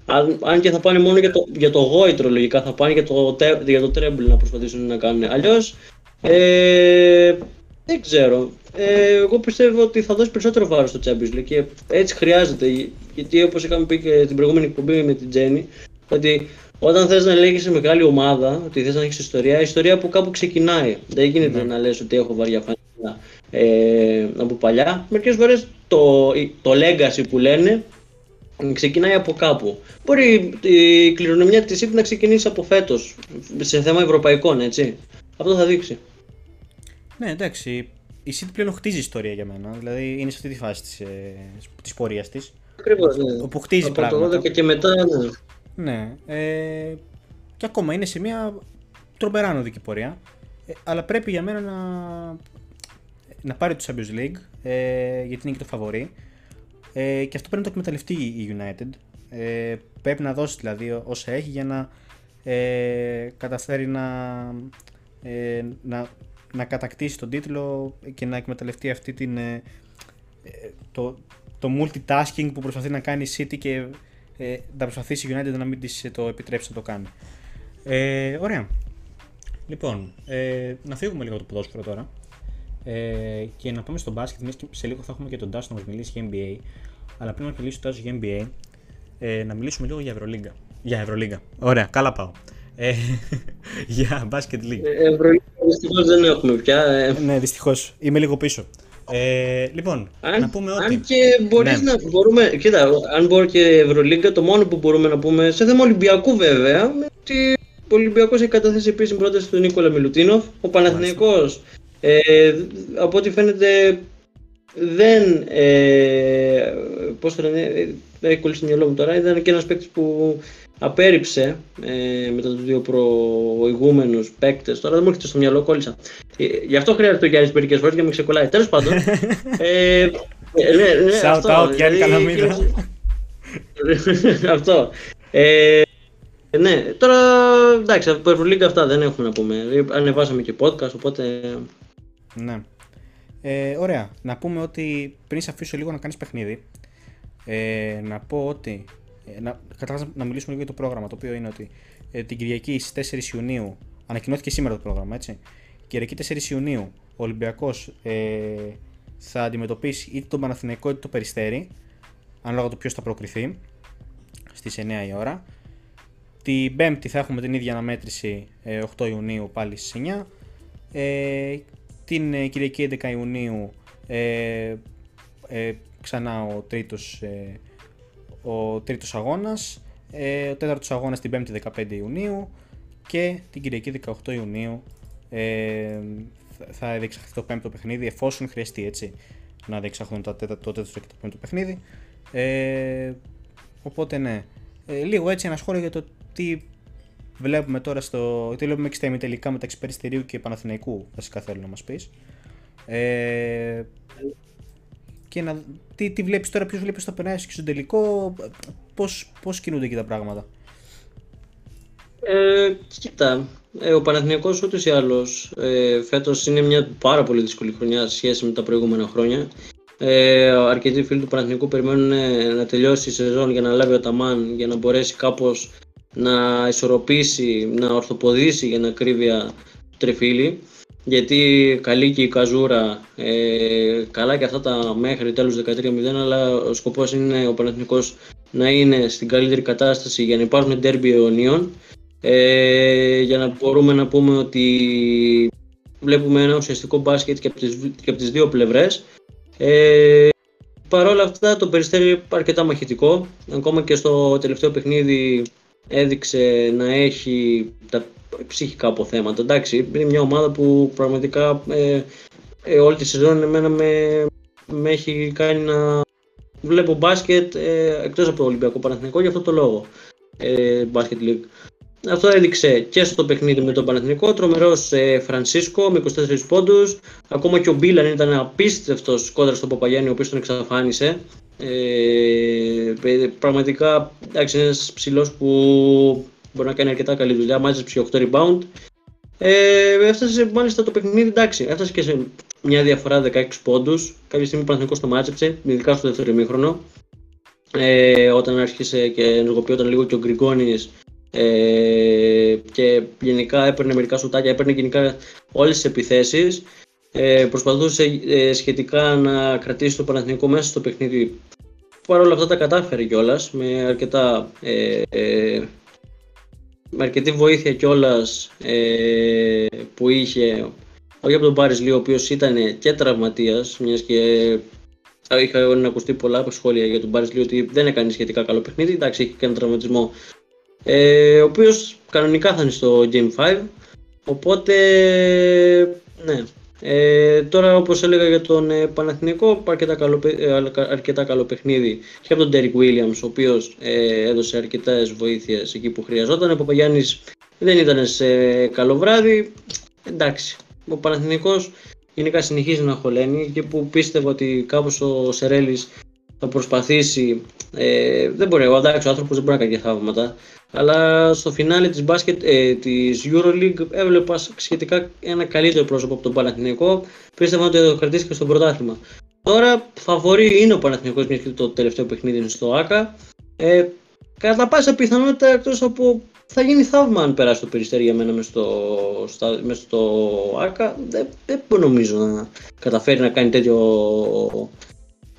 Αν, αν και θα πάνε μόνο για το, για το γόητρο λογικά, θα πάνε για το, για το treble να προσπαθήσουν να κάνουν. Αλλιώς. Ε, δεν ξέρω. Ε, εγώ πιστεύω ότι θα δώσει περισσότερο βάρος στο Champions League και έτσι χρειάζεται. Γιατί όπως είχαμε πει και την προηγούμενη εκπομπή με την Τζέννη, ότι όταν θες να λέγει σε μεγάλη ομάδα ότι θες να έχεις ιστορία, η ιστορία από κάπου ξεκινάει. Δεν γίνεται ναι. να λες ότι έχω βαριά φανέλα ε, από παλιά. Μερικές φορές το, το legacy που λένε ξεκινάει από κάπου. Μπορεί η κληρονομιά της City να ξεκινήσει από φέτος σε θέμα ευρωπαϊκών, έτσι. Αυτό θα δείξει. Ναι, εντάξει. Η City πλέον χτίζει ιστορία για μένα. Δηλαδή είναι σε αυτή τη φάση της της ε, πορείας της. Ακριβώς. Ναι. Όπου χτίζει από πράγματα. το 12 και μετά, ναι. Ναι. Ε, και ακόμα είναι σε μια τρομερά ανωδική πορεία. Ε, αλλά πρέπει για μένα να, να πάρει το Champions League ε, γιατί είναι και το φαβορή. Ε, και αυτό πρέπει να το εκμεταλλευτεί η United. Ε, πρέπει να δώσει δηλαδή όσα έχει για να ε, καταφέρει να, ε, να, να κατακτήσει τον τίτλο και να εκμεταλλευτεί αυτή την, ε, το, το multitasking που προσπαθεί να κάνει η City και ε, να προσπαθήσει η United να μην της το επιτρέψει να το κάνει. Ε, ωραία. Λοιπόν, ε, να φύγουμε λίγο το ποδόσφαιρο τώρα ε, και να πάμε στο μπάσκετ. Εμείς σε λίγο θα έχουμε και τον Τάσο να μας μιλήσει για NBA. Αλλά πριν να μιλήσει ο Τάσος για NBA, ε, να μιλήσουμε λίγο για Ευρωλίγκα. Για Ευρωλίγκα. Ωραία, καλά πάω. Ε, για Basket League. Ε, Ευρωλίγκα δυστυχώς δεν έχουμε πια. Ε. Ναι, δυστυχώς. Είμαι λίγο πίσω. Ε, λοιπόν, αν, να πούμε ότι. Αν και μπορείς ναι. να μπορούμε. Κοίτα, αν μπορεί και Ευρωλίγκα, το μόνο που μπορούμε να πούμε σε θέμα Ολυμπιακού βέβαια, ότι ο Ολυμπιακός έχει καταθέσει επίσημη πρόταση του Νίκολα Μιλουτίνοφ. Ο Παναθηναϊκός ε, από ό,τι φαίνεται δεν. Ε, Πώς το λένε, δεν έχει κολλήσει το μυαλό μου τώρα. Ήταν και ένας παίκτης που απέρριψε ε, μετά τους δύο προηγούμενους παίκτες. Τώρα δεν μου έρχεται στο μυαλό, κόλλησα. Ε, γι' αυτό χρειάζεται ο Γιάννης μερικές φορές για να με ξεκολλάει. Τέλος πάντων. ε, ναι, ναι, Shout out, Γιάννη δηλαδή, Καλαμίδα. αυτό. Ε, ναι, τώρα εντάξει, από Ευρωλίγκα αυτά δεν έχουμε να πούμε. Ανεβάσαμε και podcast, οπότε ναι. Ε, ωραία. Να πούμε ότι πριν σε αφήσω λίγο να κάνεις παιχνίδι, ε, να πω ότι. Ε, να, καταρχάς να μιλήσουμε λίγο για το πρόγραμμα, το οποίο είναι ότι ε, την Κυριακή στις 4 Ιουνίου, ανακοινώθηκε σήμερα το πρόγραμμα, έτσι. Κυριακή 4 Ιουνίου, ο Ολυμπιακός ε, θα αντιμετωπίσει είτε τον Παναθηναϊκό είτε το Περιστέρι, ανάλογα το ποιος θα προκριθεί, στις 9 η ώρα. Την Πέμπτη θα έχουμε την ίδια αναμέτρηση 8 Ιουνίου πάλι στις 9. Ε, την ε, Κυριακή 11 Ιουνίου ε, ε, ξανά ο τρίτος, ε, ο τρίτος αγώνας, ε, ο τέταρτος αγώνας την 5η 15 Ιουνίου και την Κυριακή 18 Ιουνίου ε, θα διεξαχθεί το πέμπτο παιχνίδι εφόσον χρειαστεί έτσι να διεξαχθούν το τέταρτο, το τέταρτο και το πέμπτο παιχνίδι. Ε, οπότε ναι, ε, λίγο έτσι ένα σχόλιο για το τι βλέπουμε τώρα στο. Τι βλέπουμε και στα ημιτελικά μεταξύ Περιστερίου και Παναθηναϊκού, βασικά θέλω να μας πεις. Ε, και να, τι, τι βλέπεις τώρα, ποιος βλέπει θα περάσει και στο τελικό, πώς πώς κινούνται εκεί τα πράγματα. Ε, κοίτα, ε, ο Παναθηναϊκός ούτως ή άλλως ε, φέτος είναι μια πάρα πολύ δύσκολη χρονιά σε σχέση με τα προηγούμενα χρόνια. Ε, αρκετοί φίλοι του Παναθηναϊκού περιμένουν ε, να τελειώσει η σεζόν για να λάβει ο Ταμάν για να μπορέσει κάπως να ισορροπήσει, να ορθοποδήσει για να ακρίβεια του τρεφίλι. Γιατί καλή και η Καζούρα, ε, καλά και αυτά τα μέχρι τέλους 13-0, αλλά ο σκοπός είναι ο Παναθηνικός να είναι στην καλύτερη κατάσταση για να υπάρχουν ντέρμπι αιωνίων. Ε, για να μπορούμε να πούμε ότι βλέπουμε ένα ουσιαστικό μπάσκετ και από τις, και από τις δύο πλευρές. Ε, Παρ' όλα αυτά το περιστέρι αρκετά μαχητικό. Ακόμα και στο τελευταίο παιχνίδι έδειξε να έχει τα ψυχικά αποθέματα. Εντάξει, είναι μια ομάδα που πραγματικά ε, ε, όλη τη σεζόν εμένα με, με έχει κάνει να βλέπω μπάσκετ ε, εκτός από το Ολυμπιακό Παναθηνικό για αυτό το λόγο. Ε, μπάσκετ League. Αυτό έδειξε και στο παιχνίδι με τον Παναθηνικό. Τρομερός ε, Φρανσίσκο με 24 πόντους. Ακόμα και ο Μπίλαν ήταν απίστευτος κόντρα στον Παπαγιάννη, ο οποίος τον εξαφάνισε. Ε, πραγματικά εντάξει, είναι ένας ψηλός που μπορεί να κάνει αρκετά καλή δουλειά. Μάζεψε 8 rebound. Ε, έφτασε μάλιστα το παιχνίδι, εντάξει, έφτασε και σε μια διαφορά 16 πόντους. Κάποια στιγμή ο Παναθηνικό το μάζεψε, ειδικά στο δεύτερο ημίχρονο. ε, όταν άρχισε και ενεργοποιόταν λίγο και ο Γκριγκόνης ε, και γενικά έπαιρνε μερικά σουτάκια, έπαιρνε γενικά όλες τις επιθέσεις ε, προσπαθούσε ε, σχετικά να κρατήσει το Παναθηνικό μέσα στο παιχνίδι Παρ' όλα αυτά τα κατάφερε κιόλας με αρκετά ε, ε, με αρκετή βοήθεια κιόλας ε, που είχε όχι από τον Πάρης Λί, ο οποίος ήταν και τραυματίας, μιας και είχα ακουστεί πολλά σχόλια για τον Πάρης Λί ότι δεν έκανε σχετικά καλό παιχνίδι. Εντάξει, είχε και ένα τραυματισμό. Ε, ο οποίος κανονικά θα είναι στο Game 5. Οπότε, ναι, ε, τώρα όπως έλεγα για τον ε, Παναθηνικό αρκετά καλό, ε, αρκετά καλό παιχνίδι. Και από τον Derek Williams ο οποίος ε, έδωσε αρκετές βοήθειες εκεί που χρειαζόταν. Ο Παπαγιάννης δεν ήταν σε καλό βράδυ. Εντάξει ο Παναθηνικός γενικά συνεχίζει να χωλαίνει και που πίστευα ότι κάπως ο Σερέλης θα προσπαθήσει ε, δεν μπορεί, ο εντάξει ο άνθρωπος δεν μπορεί να κάνει θαύματα αλλά στο φινάλε της, μπάσκετ, ε, της EuroLeague έβλεπα σχετικά ένα καλύτερο πρόσωπο από τον Παναθηναϊκό. Πίστευα ότι θα το κρατήσει και στο πρωτάθλημα. Τώρα φαβορεί είναι ο Παναθηναϊκός μιας και το τελευταίο παιχνίδι είναι στο ΆΚΑ. Ε, κατά πάσα πιθανότητα εκτός από θα γίνει θαύμα αν περάσει το περιστέρι για μένα μέσα στο, στο ΆΚΑ. Δεν, δεν νομίζω να καταφέρει να κάνει τέτοιο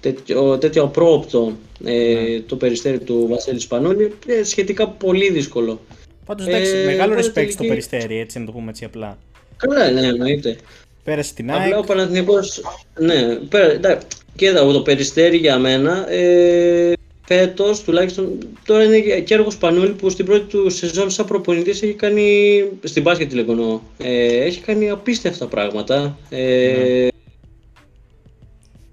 τέτοιο, τέτοιο απρόοπτο ε, ναι. το περιστέρι του Βασίλη Σπανούλη, ε, σχετικά πολύ δύσκολο. Πάντως εντάξει, ε, μεγάλο respect τελική... στο περιστέρι, έτσι να το πούμε έτσι απλά. Καλά, ναι, εννοείται. Πέρασε την ΑΕΚ. Απλά ο Παναθηναϊκός, ναι, πέρα, εντάξει, και εδώ το περιστέρι για μένα, ε, φέτος τουλάχιστον, τώρα είναι και έργο Σπανούλη που στην πρώτη του σεζόν σαν προπονητής έχει κάνει, στην μπάσκετ τηλεγωνώ, ε, έχει κάνει απίστευτα πράγματα. Ε, ναι.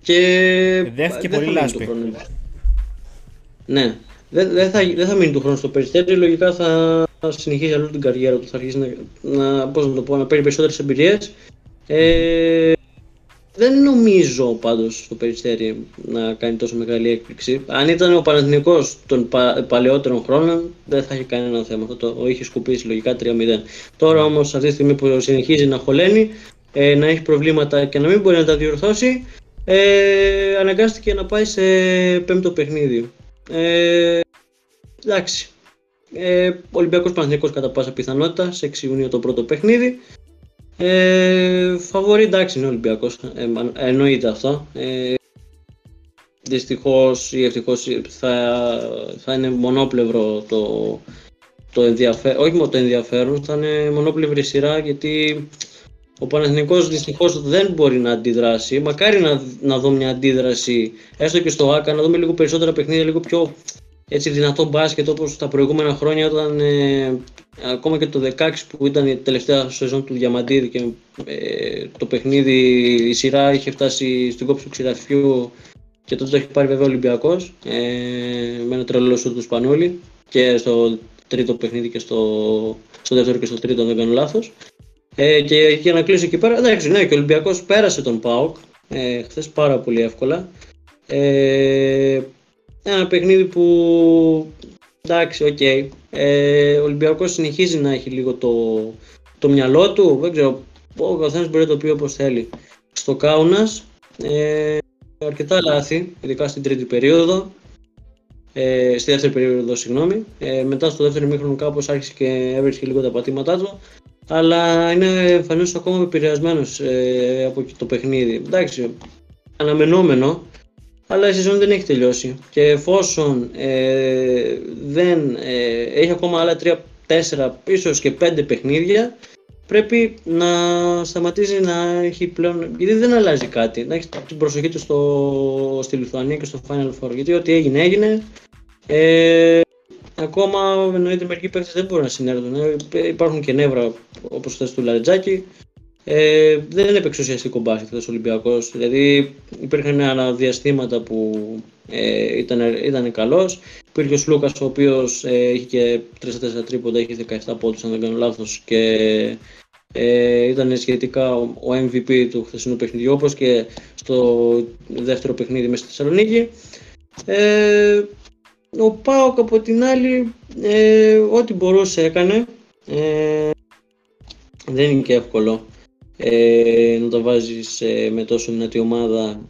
Και δέχτηκε πολύ λάσπη. Ναι. Δεν, δεν, θα, δεν θα μείνει του χρόνου στο περιστέρι, λογικά θα, θα συνεχίσει αλλού την καριέρα του, θα αρχίσει να, να, πώς να, το πω, να παίρνει περισσότερες εμπειρίες. Ε, δεν νομίζω πάντως στο περιστέρι να κάνει τόσο μεγάλη έκπληξη. Αν ήταν ο Παναθηνικός των πα, παλαιότερων χρόνων, δεν θα είχε κανένα θέμα. Αυτό το είχε σκουπίσει λογικά 3-0. Τώρα όμως αυτή τη στιγμή που συνεχίζει να χωλαίνει, ε, να έχει προβλήματα και να μην μπορεί να τα διορθώσει, ε, αναγκάστηκε να πάει σε πέμπτο παιχνίδι. Ε, εντάξει. Ε, Ολυμπιακός Παναθηναϊκός κατά πάσα πιθανότητα σε 6 Ιουνίου το πρώτο παιχνίδι. Ε, φαβορεί εντάξει είναι ο Ολυμπιακός, ε, εννοείται αυτό. Ε, δυστυχώς ή ευτυχώς θα, θα είναι μονόπλευρο το, το ενδιαφέρον, όχι μόνο το ενδιαφέρον, θα είναι μονόπλευρη σειρά γιατί ο Παναθηναϊκός δυστυχώς δεν μπορεί να αντιδράσει. Μακάρι να, να δω μια αντίδραση, έστω και στο ΑΚΑ, να δούμε λίγο περισσότερα παιχνίδια, λίγο πιο έτσι, δυνατό μπάσκετ όπως τα προηγούμενα χρόνια όταν ε, ακόμα και το 16 που ήταν η τελευταία σεζόν του Διαμαντίδη και ε, το παιχνίδι, η σειρά είχε φτάσει στην κόψη του ξηραφιού και τότε το έχει πάρει βέβαια ο Ολυμπιακός ε, με ένα τρελό σου του Σπανούλη και στο τρίτο παιχνίδι και στο, στο δεύτερο και στο τρίτο αν δεν κάνω λάθος. Ε, και για να κλείσω εκεί πέρα, εντάξει, ναι, και ο Ολυμπιακός πέρασε τον ΠΑΟΚ ε, χθες πάρα πολύ εύκολα. Ε, ένα παιχνίδι που, εντάξει, OK, okay, ε, ο Ολυμπιακός συνεχίζει να έχει λίγο το, το μυαλό του, δεν ξέρω, ο καθένας μπορεί να το πει όπως θέλει. Στο Κάουνας, ε, αρκετά λάθη, ειδικά στην τρίτη περίοδο, ε, στη δεύτερη περίοδο, συγγνώμη. Ε, μετά στο δεύτερο ημίχρονο κάπως άρχισε και έβρισκε λίγο τα πατήματά του αλλά είναι εμφανώς ακόμα επηρεασμένος ε, από το παιχνίδι. Εντάξει, αναμενόμενο, αλλά η σεζόν δεν έχει τελειώσει. Και εφόσον ε, δεν ε, έχει ακόμα άλλα 3, 4, ίσως και 5 παιχνίδια, πρέπει να σταματήσει να έχει πλέον. Γιατί δεν αλλάζει κάτι. Να έχει την προσοχή του στο, στη Λιθουανία και στο Final Four. Γιατί ό,τι έγινε, έγινε. Ε, Ακόμα εννοείται μερικοί παίκτες δεν μπορούν να συνέρθουν. Ε, υπάρχουν και νεύρα όπως θες του Λαρετζάκη. Ε, δεν έπαιξε ουσιαστικό μπάσκετ ο Ολυμπιακός. Δηλαδή υπήρχαν αναδιαστήματα που ε, ήταν, ήταν καλός. Υπήρχε ο Σλούκας ο οποίος ε, είχε και 3-4 τρίποντα, είχε 17 πόντους αν δεν κάνω λάθος. Και ε, ήταν σχετικά ο, MVP του χθεσινού παιχνιδιού όπως και στο δεύτερο παιχνίδι μέσα στη Θεσσαλονίκη. Ε, ο Πάοκ από την άλλη ε, ό,τι μπορούσε έκανε. Ε, δεν είναι και εύκολο ε, να το βάζεις ε, με τόσο δυνατή ομάδα.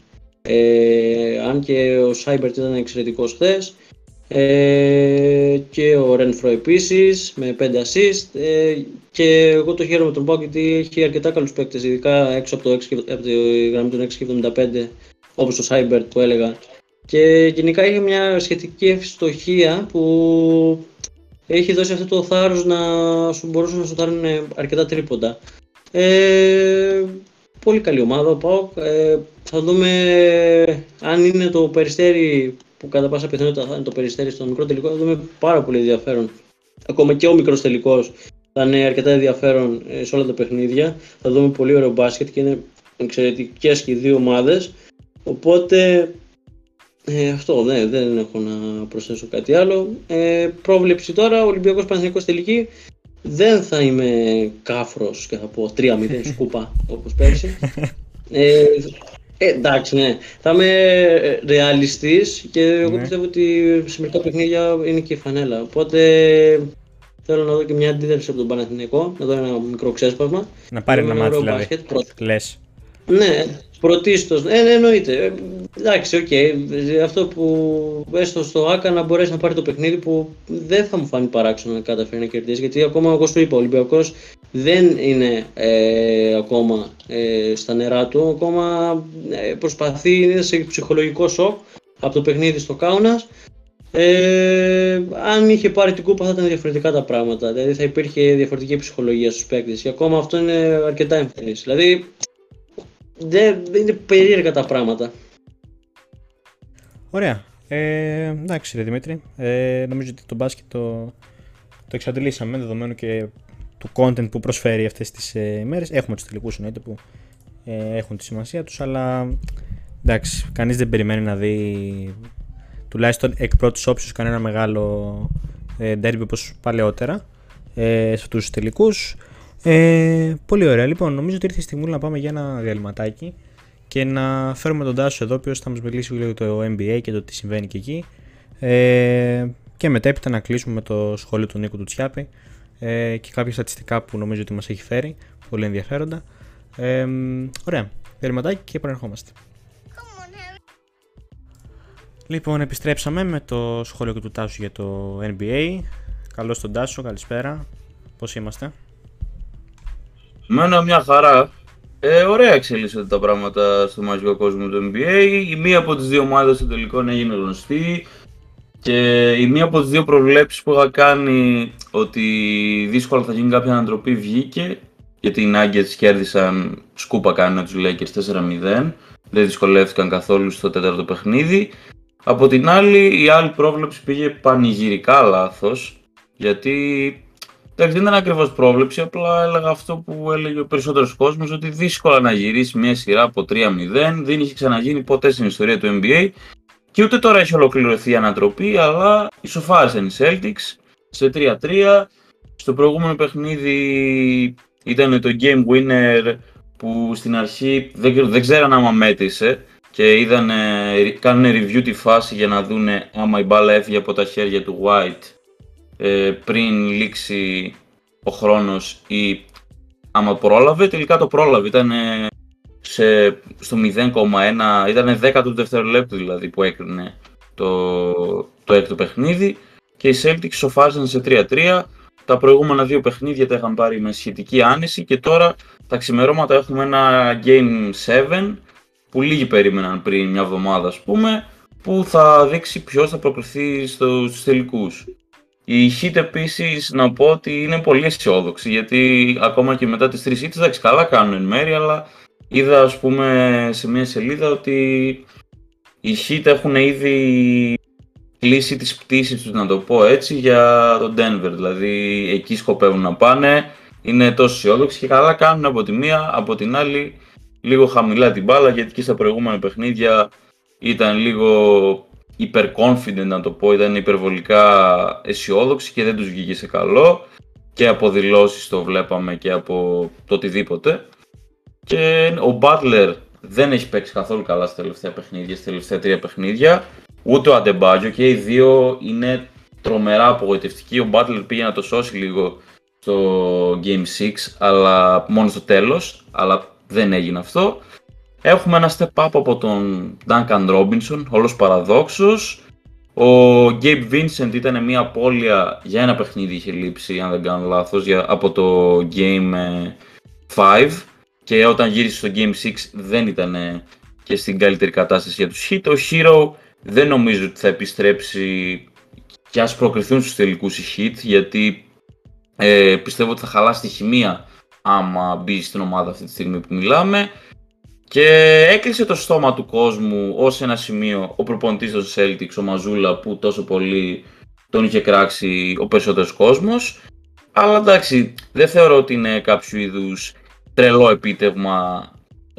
Ε, αν και ο Σάιμπερτ ήταν εξαιρετικός χθες. Ε, και ο Ρένφρο επίσης με 5 assist. Ε, και εγώ το χαίρομαι τον Πάο γιατί έχει αρκετά καλούς παίκτες, ειδικά έξω από, το 6, από τη γραμμή των 6,75 όπως το Cyber που έλεγα. Και γενικά είχε μια σχετική ευστοχία που έχει δώσει αυτό το θάρρος να σου μπορούσαν να σου δάρουν αρκετά τρίποντα. Ε, πολύ καλή ομάδα ο ΠΑΟΚ. Ε, θα δούμε αν είναι το περιστέρι που κατά πάσα πιθανότητα θα είναι το περιστέρι στο μικρό τελικό. Θα δούμε πάρα πολύ ενδιαφέρον. Ακόμα και ο μικρός τελικός θα είναι αρκετά ενδιαφέρον ε, σε όλα τα παιχνίδια. Θα δούμε πολύ ωραίο μπάσκετ και είναι εξαιρετικές και οι δύο ομάδες. Οπότε ε, αυτό ναι, δεν έχω να προσθέσω κάτι άλλο. Ε, πρόβλεψη τώρα, Ολυμπιακός Παναθηναϊκός τελική. Δεν θα είμαι κάφρος και θα πω 3-0 σκούπα όπως πέρσι. Ε, ε, εντάξει, ναι. Θα είμαι ρεαλιστής και εγώ ναι. πιστεύω ότι σε μερικά παιχνίδια είναι και η φανέλα. Οπότε θέλω να δω και μια αντίδραση από τον Παναθηναϊκό, να δω ένα μικρό ξέσπασμα. Να πάρει ένα μάτι δηλαδή. Λες. Ναι, πρωτίστως. Ε, ναι, εννοείται. Ε, εντάξει, OK. Okay. Αυτό που έστω στο ΟΑΚΑ να μπορέσει να πάρει το παιχνίδι που δεν θα μου φανεί παράξενο να καταφέρει να κερδίσει. Γιατί ακόμα, όπως σου είπα, ο Ολυμπιακός δεν είναι ε, ακόμα ε, στα νερά του. Ακόμα ε, προσπαθεί, είναι σε ψυχολογικό σοκ από το παιχνίδι στο Κάουνας. Ε, αν είχε πάρει την κούπα θα ήταν διαφορετικά τα πράγματα. Δηλαδή θα υπήρχε διαφορετική ψυχολογία στους παίκτες. Και ακόμα αυτό είναι αρκετά εμφανές. Δηλαδή δεν είναι περίεργα τα πράγματα. Ωραία. Ε, εντάξει ρε Δημήτρη. Ε, νομίζω ότι το μπάσκετ το, το εξαντλήσαμε δεδομένου και του content που προσφέρει αυτές τις ε, ημέρες. Έχουμε τους τελικούς εννοείται που ε, έχουν τη σημασία τους, αλλά εντάξει, κανείς δεν περιμένει να δει τουλάχιστον εκ πρώτης όψης κανένα μεγάλο ε, derby όπως παλαιότερα ε, σε αυτούς τους τελικούς. Ε, πολύ ωραία. Λοιπόν, νομίζω ότι ήρθε η στιγμή να πάμε για ένα διαλυματάκι και να φέρουμε τον Τάσο εδώ, ο θα μας μιλήσει λίγο για το NBA και το τι συμβαίνει και εκεί. Ε, και μετέπειτα να κλείσουμε με το σχόλιο του Νίκου του Τσιάπη ε, και κάποια στατιστικά που νομίζω ότι μας έχει φέρει. Πολύ ενδιαφέροντα. Ε, ωραία. Διαλυματάκι και επανερχόμαστε. Λοιπόν, επιστρέψαμε με το σχόλιο του Τάσου για το NBA. Καλώς τον Τάσο, καλησπέρα. Πώς είμαστε; Μένα μια χαρά. Ε, ωραία εξελίσσονται τα πράγματα στο μαγικό κόσμο του NBA. Η μία από τις δύο ομάδες στο τελικό έγινε γνωστή και η μία από τις δύο προβλέψεις που είχα κάνει ότι δύσκολα θα γίνει κάποια ανατροπή βγήκε γιατί οι Nuggets κέρδισαν σκούπα κάνει τους Lakers 4-0 δεν δυσκολεύτηκαν καθόλου στο τέταρτο παιχνίδι από την άλλη η άλλη πρόβλεψη πήγε πανηγυρικά λάθος γιατί Εντάξει, δεν ήταν ακριβώς πρόβλεψη, απλά έλεγα αυτό που έλεγε ο περισσότερος κόσμος, ότι δύσκολα να γυρίσει μια σειρά από 3-0. Δεν είχε ξαναγίνει ποτέ στην ιστορία του NBA. Και ούτε τώρα έχει ολοκληρωθεί η ανατροπή, αλλά ισοφάρισαν οι Celtics σε 3-3. Στο προηγούμενο παιχνίδι ήταν το game winner που στην αρχή δεν, δεν ξέραν άμα μέτρησε και είδαν, κάνουν review τη φάση για να δούνε άμα η μπάλα έφυγε από τα χέρια του White ε, πριν λήξει ο χρόνος ή άμα πρόλαβε, τελικά το πρόλαβε. Ήταν σε, στο 0,1, ήταν 10 του δευτερολέπτου δηλαδή που έκρινε το, το έκτο παιχνίδι και οι Celtics σοφάζαν σε 3-3. Τα προηγούμενα δύο παιχνίδια τα είχαν πάρει με σχετική άνεση και τώρα τα ξημερώματα έχουμε ένα Game 7 που λίγοι περίμεναν πριν μια εβδομάδα ας πούμε που θα δείξει ποιος θα προκριθεί στους τελικούς. Η Heat επίσης να πω ότι είναι πολύ αισιόδοξη γιατί ακόμα και μετά τις τρεις Heat, εντάξει, καλά κάνουν εν μέρη, αλλά είδα ας πούμε σε μια σελίδα ότι οι Heat έχουν ήδη κλείσει τις πτήσεις τους, να το πω έτσι, για τον Denver. Δηλαδή εκεί σκοπεύουν να πάνε, είναι τόσο αισιόδοξοι και καλά κάνουν από τη μία, από την άλλη λίγο χαμηλά την μπάλα γιατί και στα προηγούμενα παιχνίδια ήταν λίγο υπερconfident να το πω, ήταν υπερβολικά αισιόδοξοι και δεν τους βγήκε σε καλό. Και από δηλώσεις το βλέπαμε και από το οτιδήποτε. Και ο Butler δεν έχει παίξει καθόλου καλά στα τελευταία παιχνίδια, στα τελευταία τρία παιχνίδια. Ούτε ο Αντεμπάγιο και οι δύο είναι τρομερά απογοητευτικοί. Ο Butler πήγε να το σώσει λίγο στο Game 6 αλλά μόνο στο τέλος. Αλλά δεν έγινε αυτό Έχουμε ένα step up από τον Duncan Robinson, όλος παραδόξος. Ο Gabe Vincent ήταν μια απώλεια για ένα παιχνίδι είχε λείψει, αν δεν κάνω λάθος, από το Game 5 και όταν γύρισε στο Game 6 δεν ήταν και στην καλύτερη κατάσταση για τους Heat. Ο Hero δεν νομίζω ότι θα επιστρέψει και ας προκριθούν στους τελικούς οι Heat γιατί ε, πιστεύω ότι θα χαλάσει τη χημεία άμα μπει στην ομάδα αυτή τη στιγμή που μιλάμε και έκλεισε το στόμα του κόσμου ως ένα σημείο ο προπονητής των Celtics, ο Μαζούλα που τόσο πολύ τον είχε κράξει ο περισσότερος κόσμος. Αλλά εντάξει δεν θεωρώ ότι είναι κάποιο είδους τρελό επίτευγμα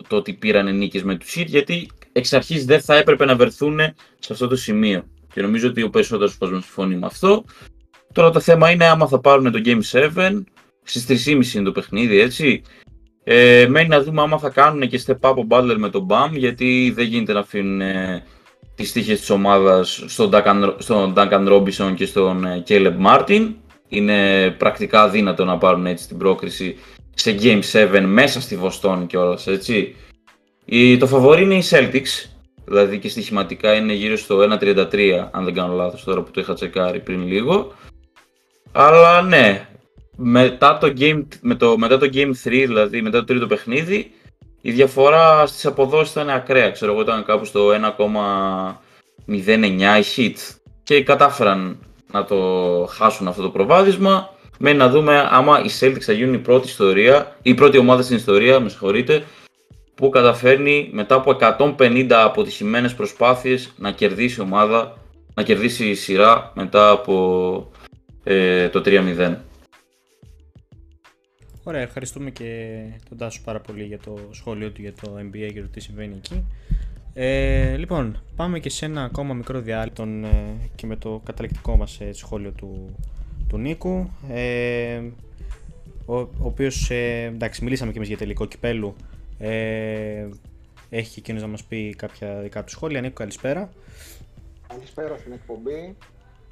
το ότι πήραν νίκες με τους Heat γιατί εξ αρχής δεν θα έπρεπε να βρεθούν σε αυτό το σημείο. Και νομίζω ότι ο περισσότερος κόσμος συμφωνεί με αυτό. Τώρα το θέμα είναι άμα θα πάρουν το Game 7 στις 3.30 είναι το παιχνίδι έτσι ε, μένει να δούμε άμα θα κάνουν και step up ο Butler με τον BAM γιατί δεν γίνεται να αφήνουν ε, τις τύχες της ομάδας στον Duncan, στον Duncan Robinson και στον ε, Caleb Martin είναι πρακτικά αδύνατο να πάρουν έτσι την πρόκριση σε Game 7 μέσα στη Βοστόνη και όλα έτσι. Η, το φαβορή είναι οι Celtics, δηλαδή και στοιχηματικά είναι γύρω στο 1.33 αν δεν κάνω λάθος τώρα που το είχα τσεκάρει πριν λίγο. Αλλά ναι, μετά το Game, με το, μετά το game 3, δηλαδή μετά το τρίτο παιχνίδι, η διαφορά στις αποδόσεις ήταν ακραία. Ξέρω εγώ ήταν κάπου στο 1,09 η hit και κατάφεραν να το χάσουν αυτό το προβάδισμα. Μένει να δούμε άμα οι Celtics θα γίνουν η πρώτη ιστορία, η πρώτη ομάδα στην ιστορία, με συγχωρείτε, που καταφέρνει μετά από 150 αποτυχημένες προσπάθειες να κερδίσει ομάδα, να κερδίσει η σειρά μετά από ε, το 3-0. Ωραία, ευχαριστούμε και τον Τάσο πάρα πολύ για το σχόλιο του για το NBA και το τι συμβαίνει εκεί. Ε, λοιπόν, πάμε και σε ένα ακόμα μικρό διάλειμμα ε, και με το καταληκτικό μας ε, σχόλιο του, του Νίκου. Ε, ο, ο οποίος, ε, εντάξει, μιλήσαμε και εμείς για τελικό κυπέλου. Ε, έχει και εκείνος να μας πει κάποια δικά του σχόλια. Νίκο, καλησπέρα. Καλησπέρα στην εκπομπή.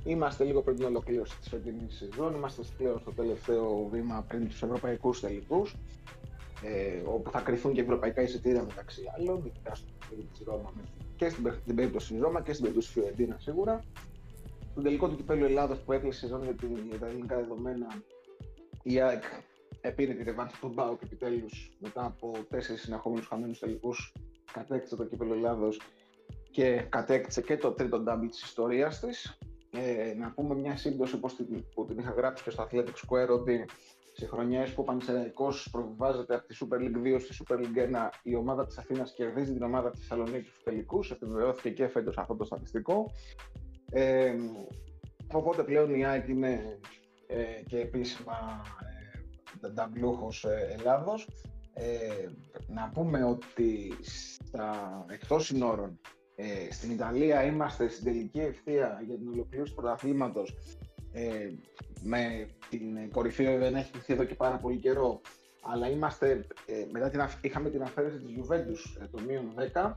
Είμαστε λίγο πριν την ολοκλήρωση της φετινής σεζόν. Είμαστε πλέον στο τελευταίο βήμα πριν τους ευρωπαϊκούς τελικούς. Ε, όπου θα κρυθούν και ευρωπαϊκά εισιτήρια μεταξύ άλλων, ειδικά στην περίπτωση Ρώμα και στην περίπτωση Ρώμα και στην περίπτωση Φιωρεντίνα σίγουρα. Στον τελικό του κυπέλου Ελλάδα που έκλεισε σεζόν για, την, για τα ελληνικά δεδομένα, η ΑΕΚ επήρε τη ρευάνση του Μπάουκ επιτέλους μετά από τέσσερις συνεχόμενους χαμένους τελικούς. Κατέκτησε το κύπελο Ελλάδος και κατέκτησε και το τρίτο ντάμπι της ιστορίας της ε, να πούμε μια σύμπτωση όπως την, που την είχα γράψει και στο Athletic Square ότι σε χρονιές που ο Πανσεραϊκό προβιβάζεται από τη Super League 2 στη Super League 1, η ομάδα της Αθήνας κερδίζει την ομάδα της Θεσσαλονίκης στους τελικούς. Επιβεβαιώθηκε και φέτος αυτό το στατιστικό. Ε, οπότε πλέον η ΑΕΚ είναι ε, και επίσημα ε, νταμπλούχος ε, Ελλάδος. Ε, να πούμε ότι στα εκτός συνόρων ε, στην Ιταλία είμαστε στην τελική ευθεία για την ολοκλήρωση του πρωταθλήματος. Ε, με την κορυφή δεν έχει χυθεί εδώ και πάρα πολύ καιρό. Αλλά είμαστε, ε, μετά την, είχαμε την αφαίρεση της Juventus ε, το μείον 10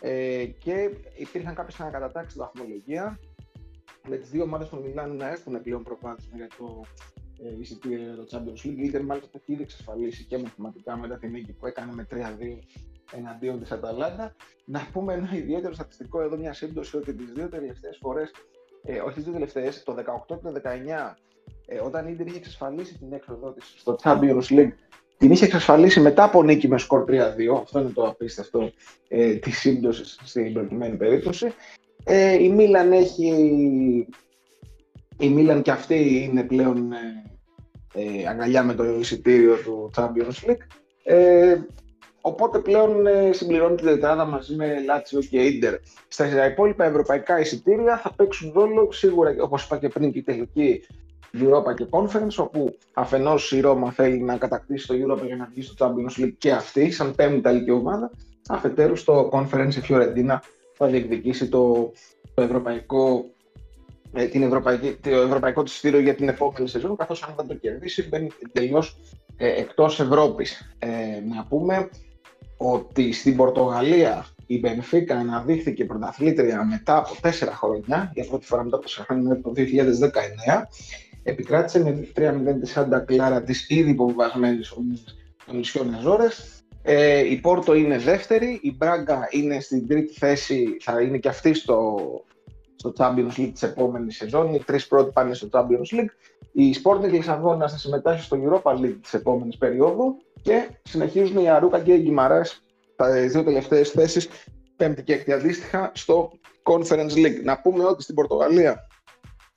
ε, και υπήρχαν κάποιες ανακατατάξεις στην βαθμολογία με τις δύο ομάδες των Μιλάνου να έχουν πλέον προβάδισμα για το ε, εισιτήριο για το Champions League. Η Ιντερ μάλιστα το έχει ήδη εξασφαλίσει και μαθηματικά μετά την νίκη που έκανε με 3-2 εναντίον της Αταλάντα. Να πούμε ένα ιδιαίτερο στατιστικό εδώ, μια σύμπτωση ότι τις δύο τελευταίες φορές, ε, όχι τις δύο τελευταίες, το 18 και το 19, ε, όταν η Ιντερ είχε εξασφαλίσει την έξοδό της στο Champions League, την είχε εξασφαλίσει μετά από νίκη με σκορ 3-2. Αυτό είναι το απίστευτο ε, της σύμπτωσης στην προκειμένη περίπτωση. Ε, η Μίλαν έχει. Η Μίλαν και αυτή είναι πλέον ε, ε, αγκαλιά με το εισιτήριο του Champions League. Ε, Οπότε πλέον ε, συμπληρώνει την τετράδα μαζί με Λάτσιο και Ίντερ. Στα υπόλοιπα ευρωπαϊκά εισιτήρια θα παίξουν ρόλο σίγουρα, όπως είπα και πριν, και η τελική Europa και Conference, όπου αφενός η Ρώμα θέλει να κατακτήσει το Europa για να βγει στο Champions League και αυτή, σαν πέμπτη Ιταλική ομάδα. Αφετέρου, στο Conference η Φιωρεντίνα θα διεκδικήσει το, το ευρωπαϊκό ε, την ευρωπαϊκή, το ευρωπαϊκό της στήριο για την επόμενη σεζόν, καθώς αν δεν το κερδίσει μπαίνει τελείως ε, εκτός Ευρώπης. Ε, να πούμε ότι στην Πορτογαλία η Μπενφίκα αναδείχθηκε πρωταθλήτρια μετά από τέσσερα χρόνια, για πρώτη φορά μετά από τέσσερα χρόνια το 2019, επικράτησε με 3-0 της Σάντα Κλάρα της ήδη υποβιβασμένης των νησιών Αζόρες. Ε, η Πόρτο είναι δεύτερη, η Μπράγκα είναι στην τρίτη θέση, θα είναι και αυτή στο, στο Champions League της επόμενης σεζόν. Οι τρεις πρώτοι πάνε στο Champions League. Η Sporting Λισαβόνα θα συμμετάσχει στο Europa League της επόμενης περίοδου και συνεχίζουν οι Αρούκα και οι Γκυμαρές τα δύο τελευταίες θέσεις, πέμπτη και έκτη αντίστοιχα, στο Conference League. Να πούμε ότι στην Πορτογαλία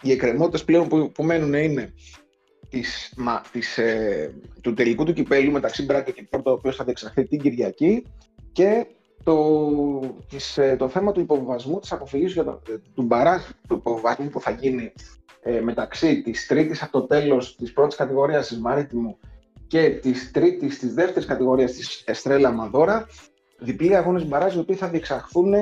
οι εκκρεμότητες πλέον που, που μένουν είναι της, μα, της, ε, του τελικού του κυπέλου μεταξύ Μπράγκο και Πόρτο, ο οποίος θα διεξαχθεί την Κυριακή και το, της, ε, το θέμα του υποβιβασμού, της αποφυγής για το, ε, του μπαράζ του υποβιβασμού που θα γίνει ε, μεταξύ της τρίτης από το τέλος της πρώτης κατηγορίας της Μαρίτιμου και της τρίτης, της δεύτερης κατηγορίας της Εστρέλα Μαδόρα διπλή αγώνες μπαράζ οι οποίοι θα διεξαχθούν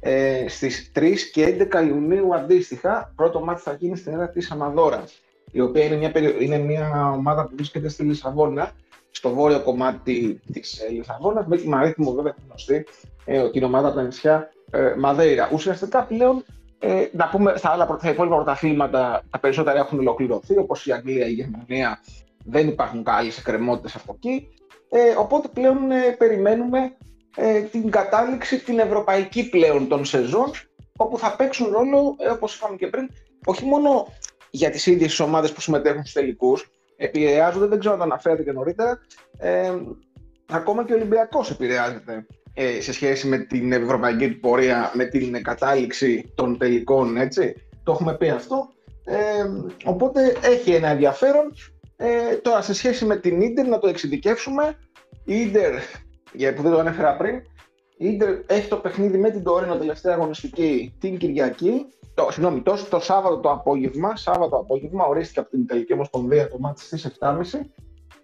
ε, στις 3 και 11 Ιουνίου αντίστοιχα. Πρώτο μάτι θα γίνει στην έδρα της Αμαδόρας, η οποία είναι μια, είναι μια ομάδα που βρίσκεται στη Λισαβόνα, στο βόρειο κομμάτι της ε, Λισαβόνας, με τη Μαρίτιμο βέβαια γνωστή, ε, την ομάδα από τα νησιά ε, Μαδέιρα. Ουσιαστικά πλέον ε, να πούμε στα άλλα στα υπόλοιπα πρωταθλήματα τα περισσότερα έχουν ολοκληρωθεί, όπως η Αγγλία, η Γερμανία, δεν υπάρχουν άλλες εκκρεμότητες από εκεί. Ε, οπότε πλέον ε, περιμένουμε ε, την κατάληξη την ευρωπαϊκή πλέον των σεζόν, όπου θα παίξουν ρόλο, ε, όπως είπαμε και πριν, όχι μόνο για τις ίδιες τις ομάδες που συμμετέχουν στους τελικούς, επηρεάζονται, δεν ξέρω αν το αναφέρατε και νωρίτερα, ε, ακόμα και ο Ολυμπιακός επηρεάζεται ε, σε σχέση με την ευρωπαϊκή του πορεία, με την κατάληξη των τελικών, έτσι. Το έχουμε πει αυτό. Ε, οπότε έχει ένα ενδιαφέρον. Ε, τώρα, σε σχέση με την Ίντερ, να το εξειδικεύσουμε. Η Ίντερ για που δεν το ανέφερα πριν, η Ίντερ έχει το παιχνίδι με την Τόρινο τελευταία αγωνιστική την Κυριακή. Το, συγγνώμη, το, το Σάββατο το απόγευμα, Σάββατο απόγευμα, ορίστηκε από την Ιταλική Ομοσπονδία το μάτι στις 7.30.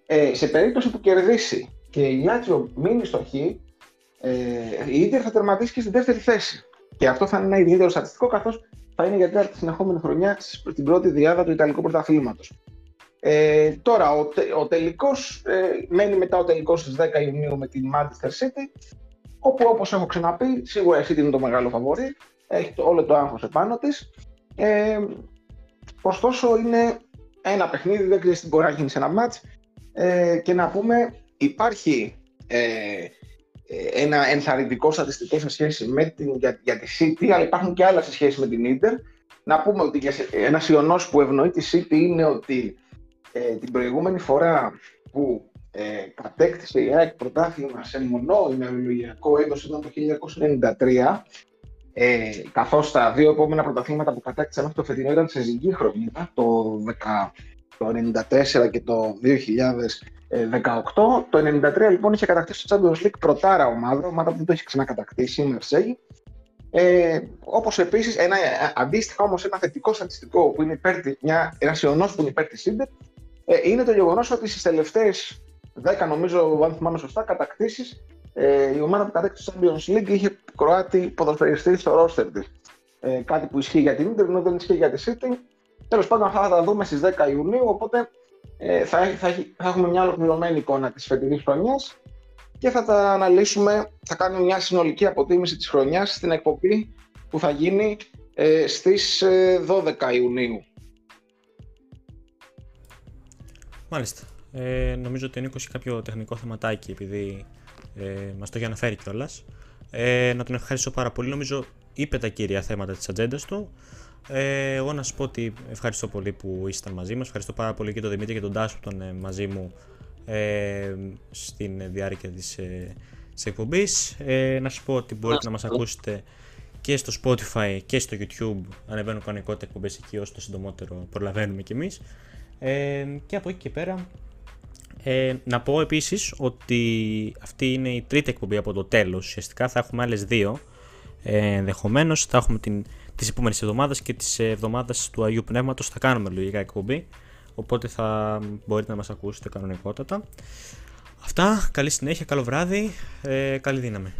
Ε, σε περίπτωση που κερδίσει και η Λάτσιο μείνει στο Χ, ε, η Ίντερ θα τερματίσει και στη δεύτερη θέση. Και αυτό θα είναι ένα ιδιαίτερο στατιστικό, καθώς θα είναι για τέταρτη συνεχόμενη χρονιά στην πρώτη διάδα του Ιταλικού Πρωταθλήματος. Ε, τώρα, ο, ο τελικός, ε, μένει μετά ο τελικός στις 10 Ιουνίου με την Manchester City, όπου όπως έχω ξαναπεί, σίγουρα η City είναι το μεγάλο φαβορή, έχει το, όλο το άγχος επάνω της. Ε, ωστόσο, είναι ένα παιχνίδι, δεν ξέρεις τι μπορεί να γίνει σε ένα μάτς. Ε, και να πούμε, υπάρχει ε, ε, ένα ενθαρρυντικό στατιστικό σε σχέση με την, για, για τη City, αλλά υπάρχουν και άλλα σε σχέση με την Inter. Να πούμε ότι ένας ιονός που ευνοεί τη City είναι ότι ε, την προηγούμενη φορά που ε, κατέκτησε η ΑΕΚ πρωτάθλημα σε μονό ημερολογιακό έτος ήταν το 1993, ε, καθώς τα δύο επόμενα πρωταθλήματα που κατέκτησαν αυτό το φετινό ήταν σε ζυγή χρονιά, το, 10, το 94 και το 2018. Το 93 λοιπόν είχε κατακτήσει το Champions League πρωτάρα ομάδα, ομάδα που δεν το έχει ξανακατακτήσει, η Μερσέγη. Ε, Όπως επίσης, ένα, αντίστοιχα όμως ένα θετικό στατιστικό που είναι υπέρ, μια, ένας που είναι υπέρ της Ίντερ ε, είναι το γεγονός ότι στις τελευταίες 10, νομίζω, αν θυμάμαι σωστά, κατακτήσεις, ε, η ομάδα που κατέκτησε το Champions League είχε Κροάτι ποδοσφαιριστή στο ρόστερ της. Ε, κάτι που ισχύει για την Inter, ενώ δεν ισχύει για τη City. Τέλος πάντων, αυτά θα τα δούμε στις 10 Ιουνίου, οπότε ε, θα, θα, θα, έχουμε μια ολοκληρωμένη εικόνα της φετινής χρονιάς και θα τα αναλύσουμε, θα κάνουμε μια συνολική αποτίμηση της χρονιάς στην εκπομπή που θα γίνει ε, στις 12 ε, Ιουνίου. Μάλιστα. Ε, νομίζω ότι ο Νίκος έχει κάποιο τεχνικό θεματάκι επειδή ε, μας το έχει αναφέρει κιόλας. Ε, να τον ευχαριστήσω πάρα πολύ. Νομίζω είπε τα κύρια θέματα της ατζέντας του. Ε, εγώ να σα πω ότι ευχαριστώ πολύ που ήσασταν μαζί μας. Ευχαριστώ πάρα πολύ και τον Δημήτρη και τον Τάσο που ήταν ε, μαζί μου ε, στην διάρκεια της, ε, της εκπομπής. Ε, να σας πω ότι μπορείτε να μας ακούσετε και στο Spotify και στο YouTube. Ανεβαίνουν κανονικότητα εκπομπές εκεί όσο το συντομότερο προλαβαίνουμε κι εμείς. Ε, και από εκεί και πέρα ε, να πω επίσης ότι αυτή είναι η τρίτη εκπομπή από το τέλος. Ουσιαστικά θα έχουμε άλλες δύο. Ε, Ενδεχομένως θα έχουμε την, τις επόμενες εβδομάδες και τις εβδομάδες του Αγίου Πνεύματος θα κάνουμε λογικά εκπομπή. Οπότε θα μπορείτε να μας ακούσετε κανονικότατα. Αυτά, καλή συνέχεια, καλό βράδυ, ε, καλή δύναμη.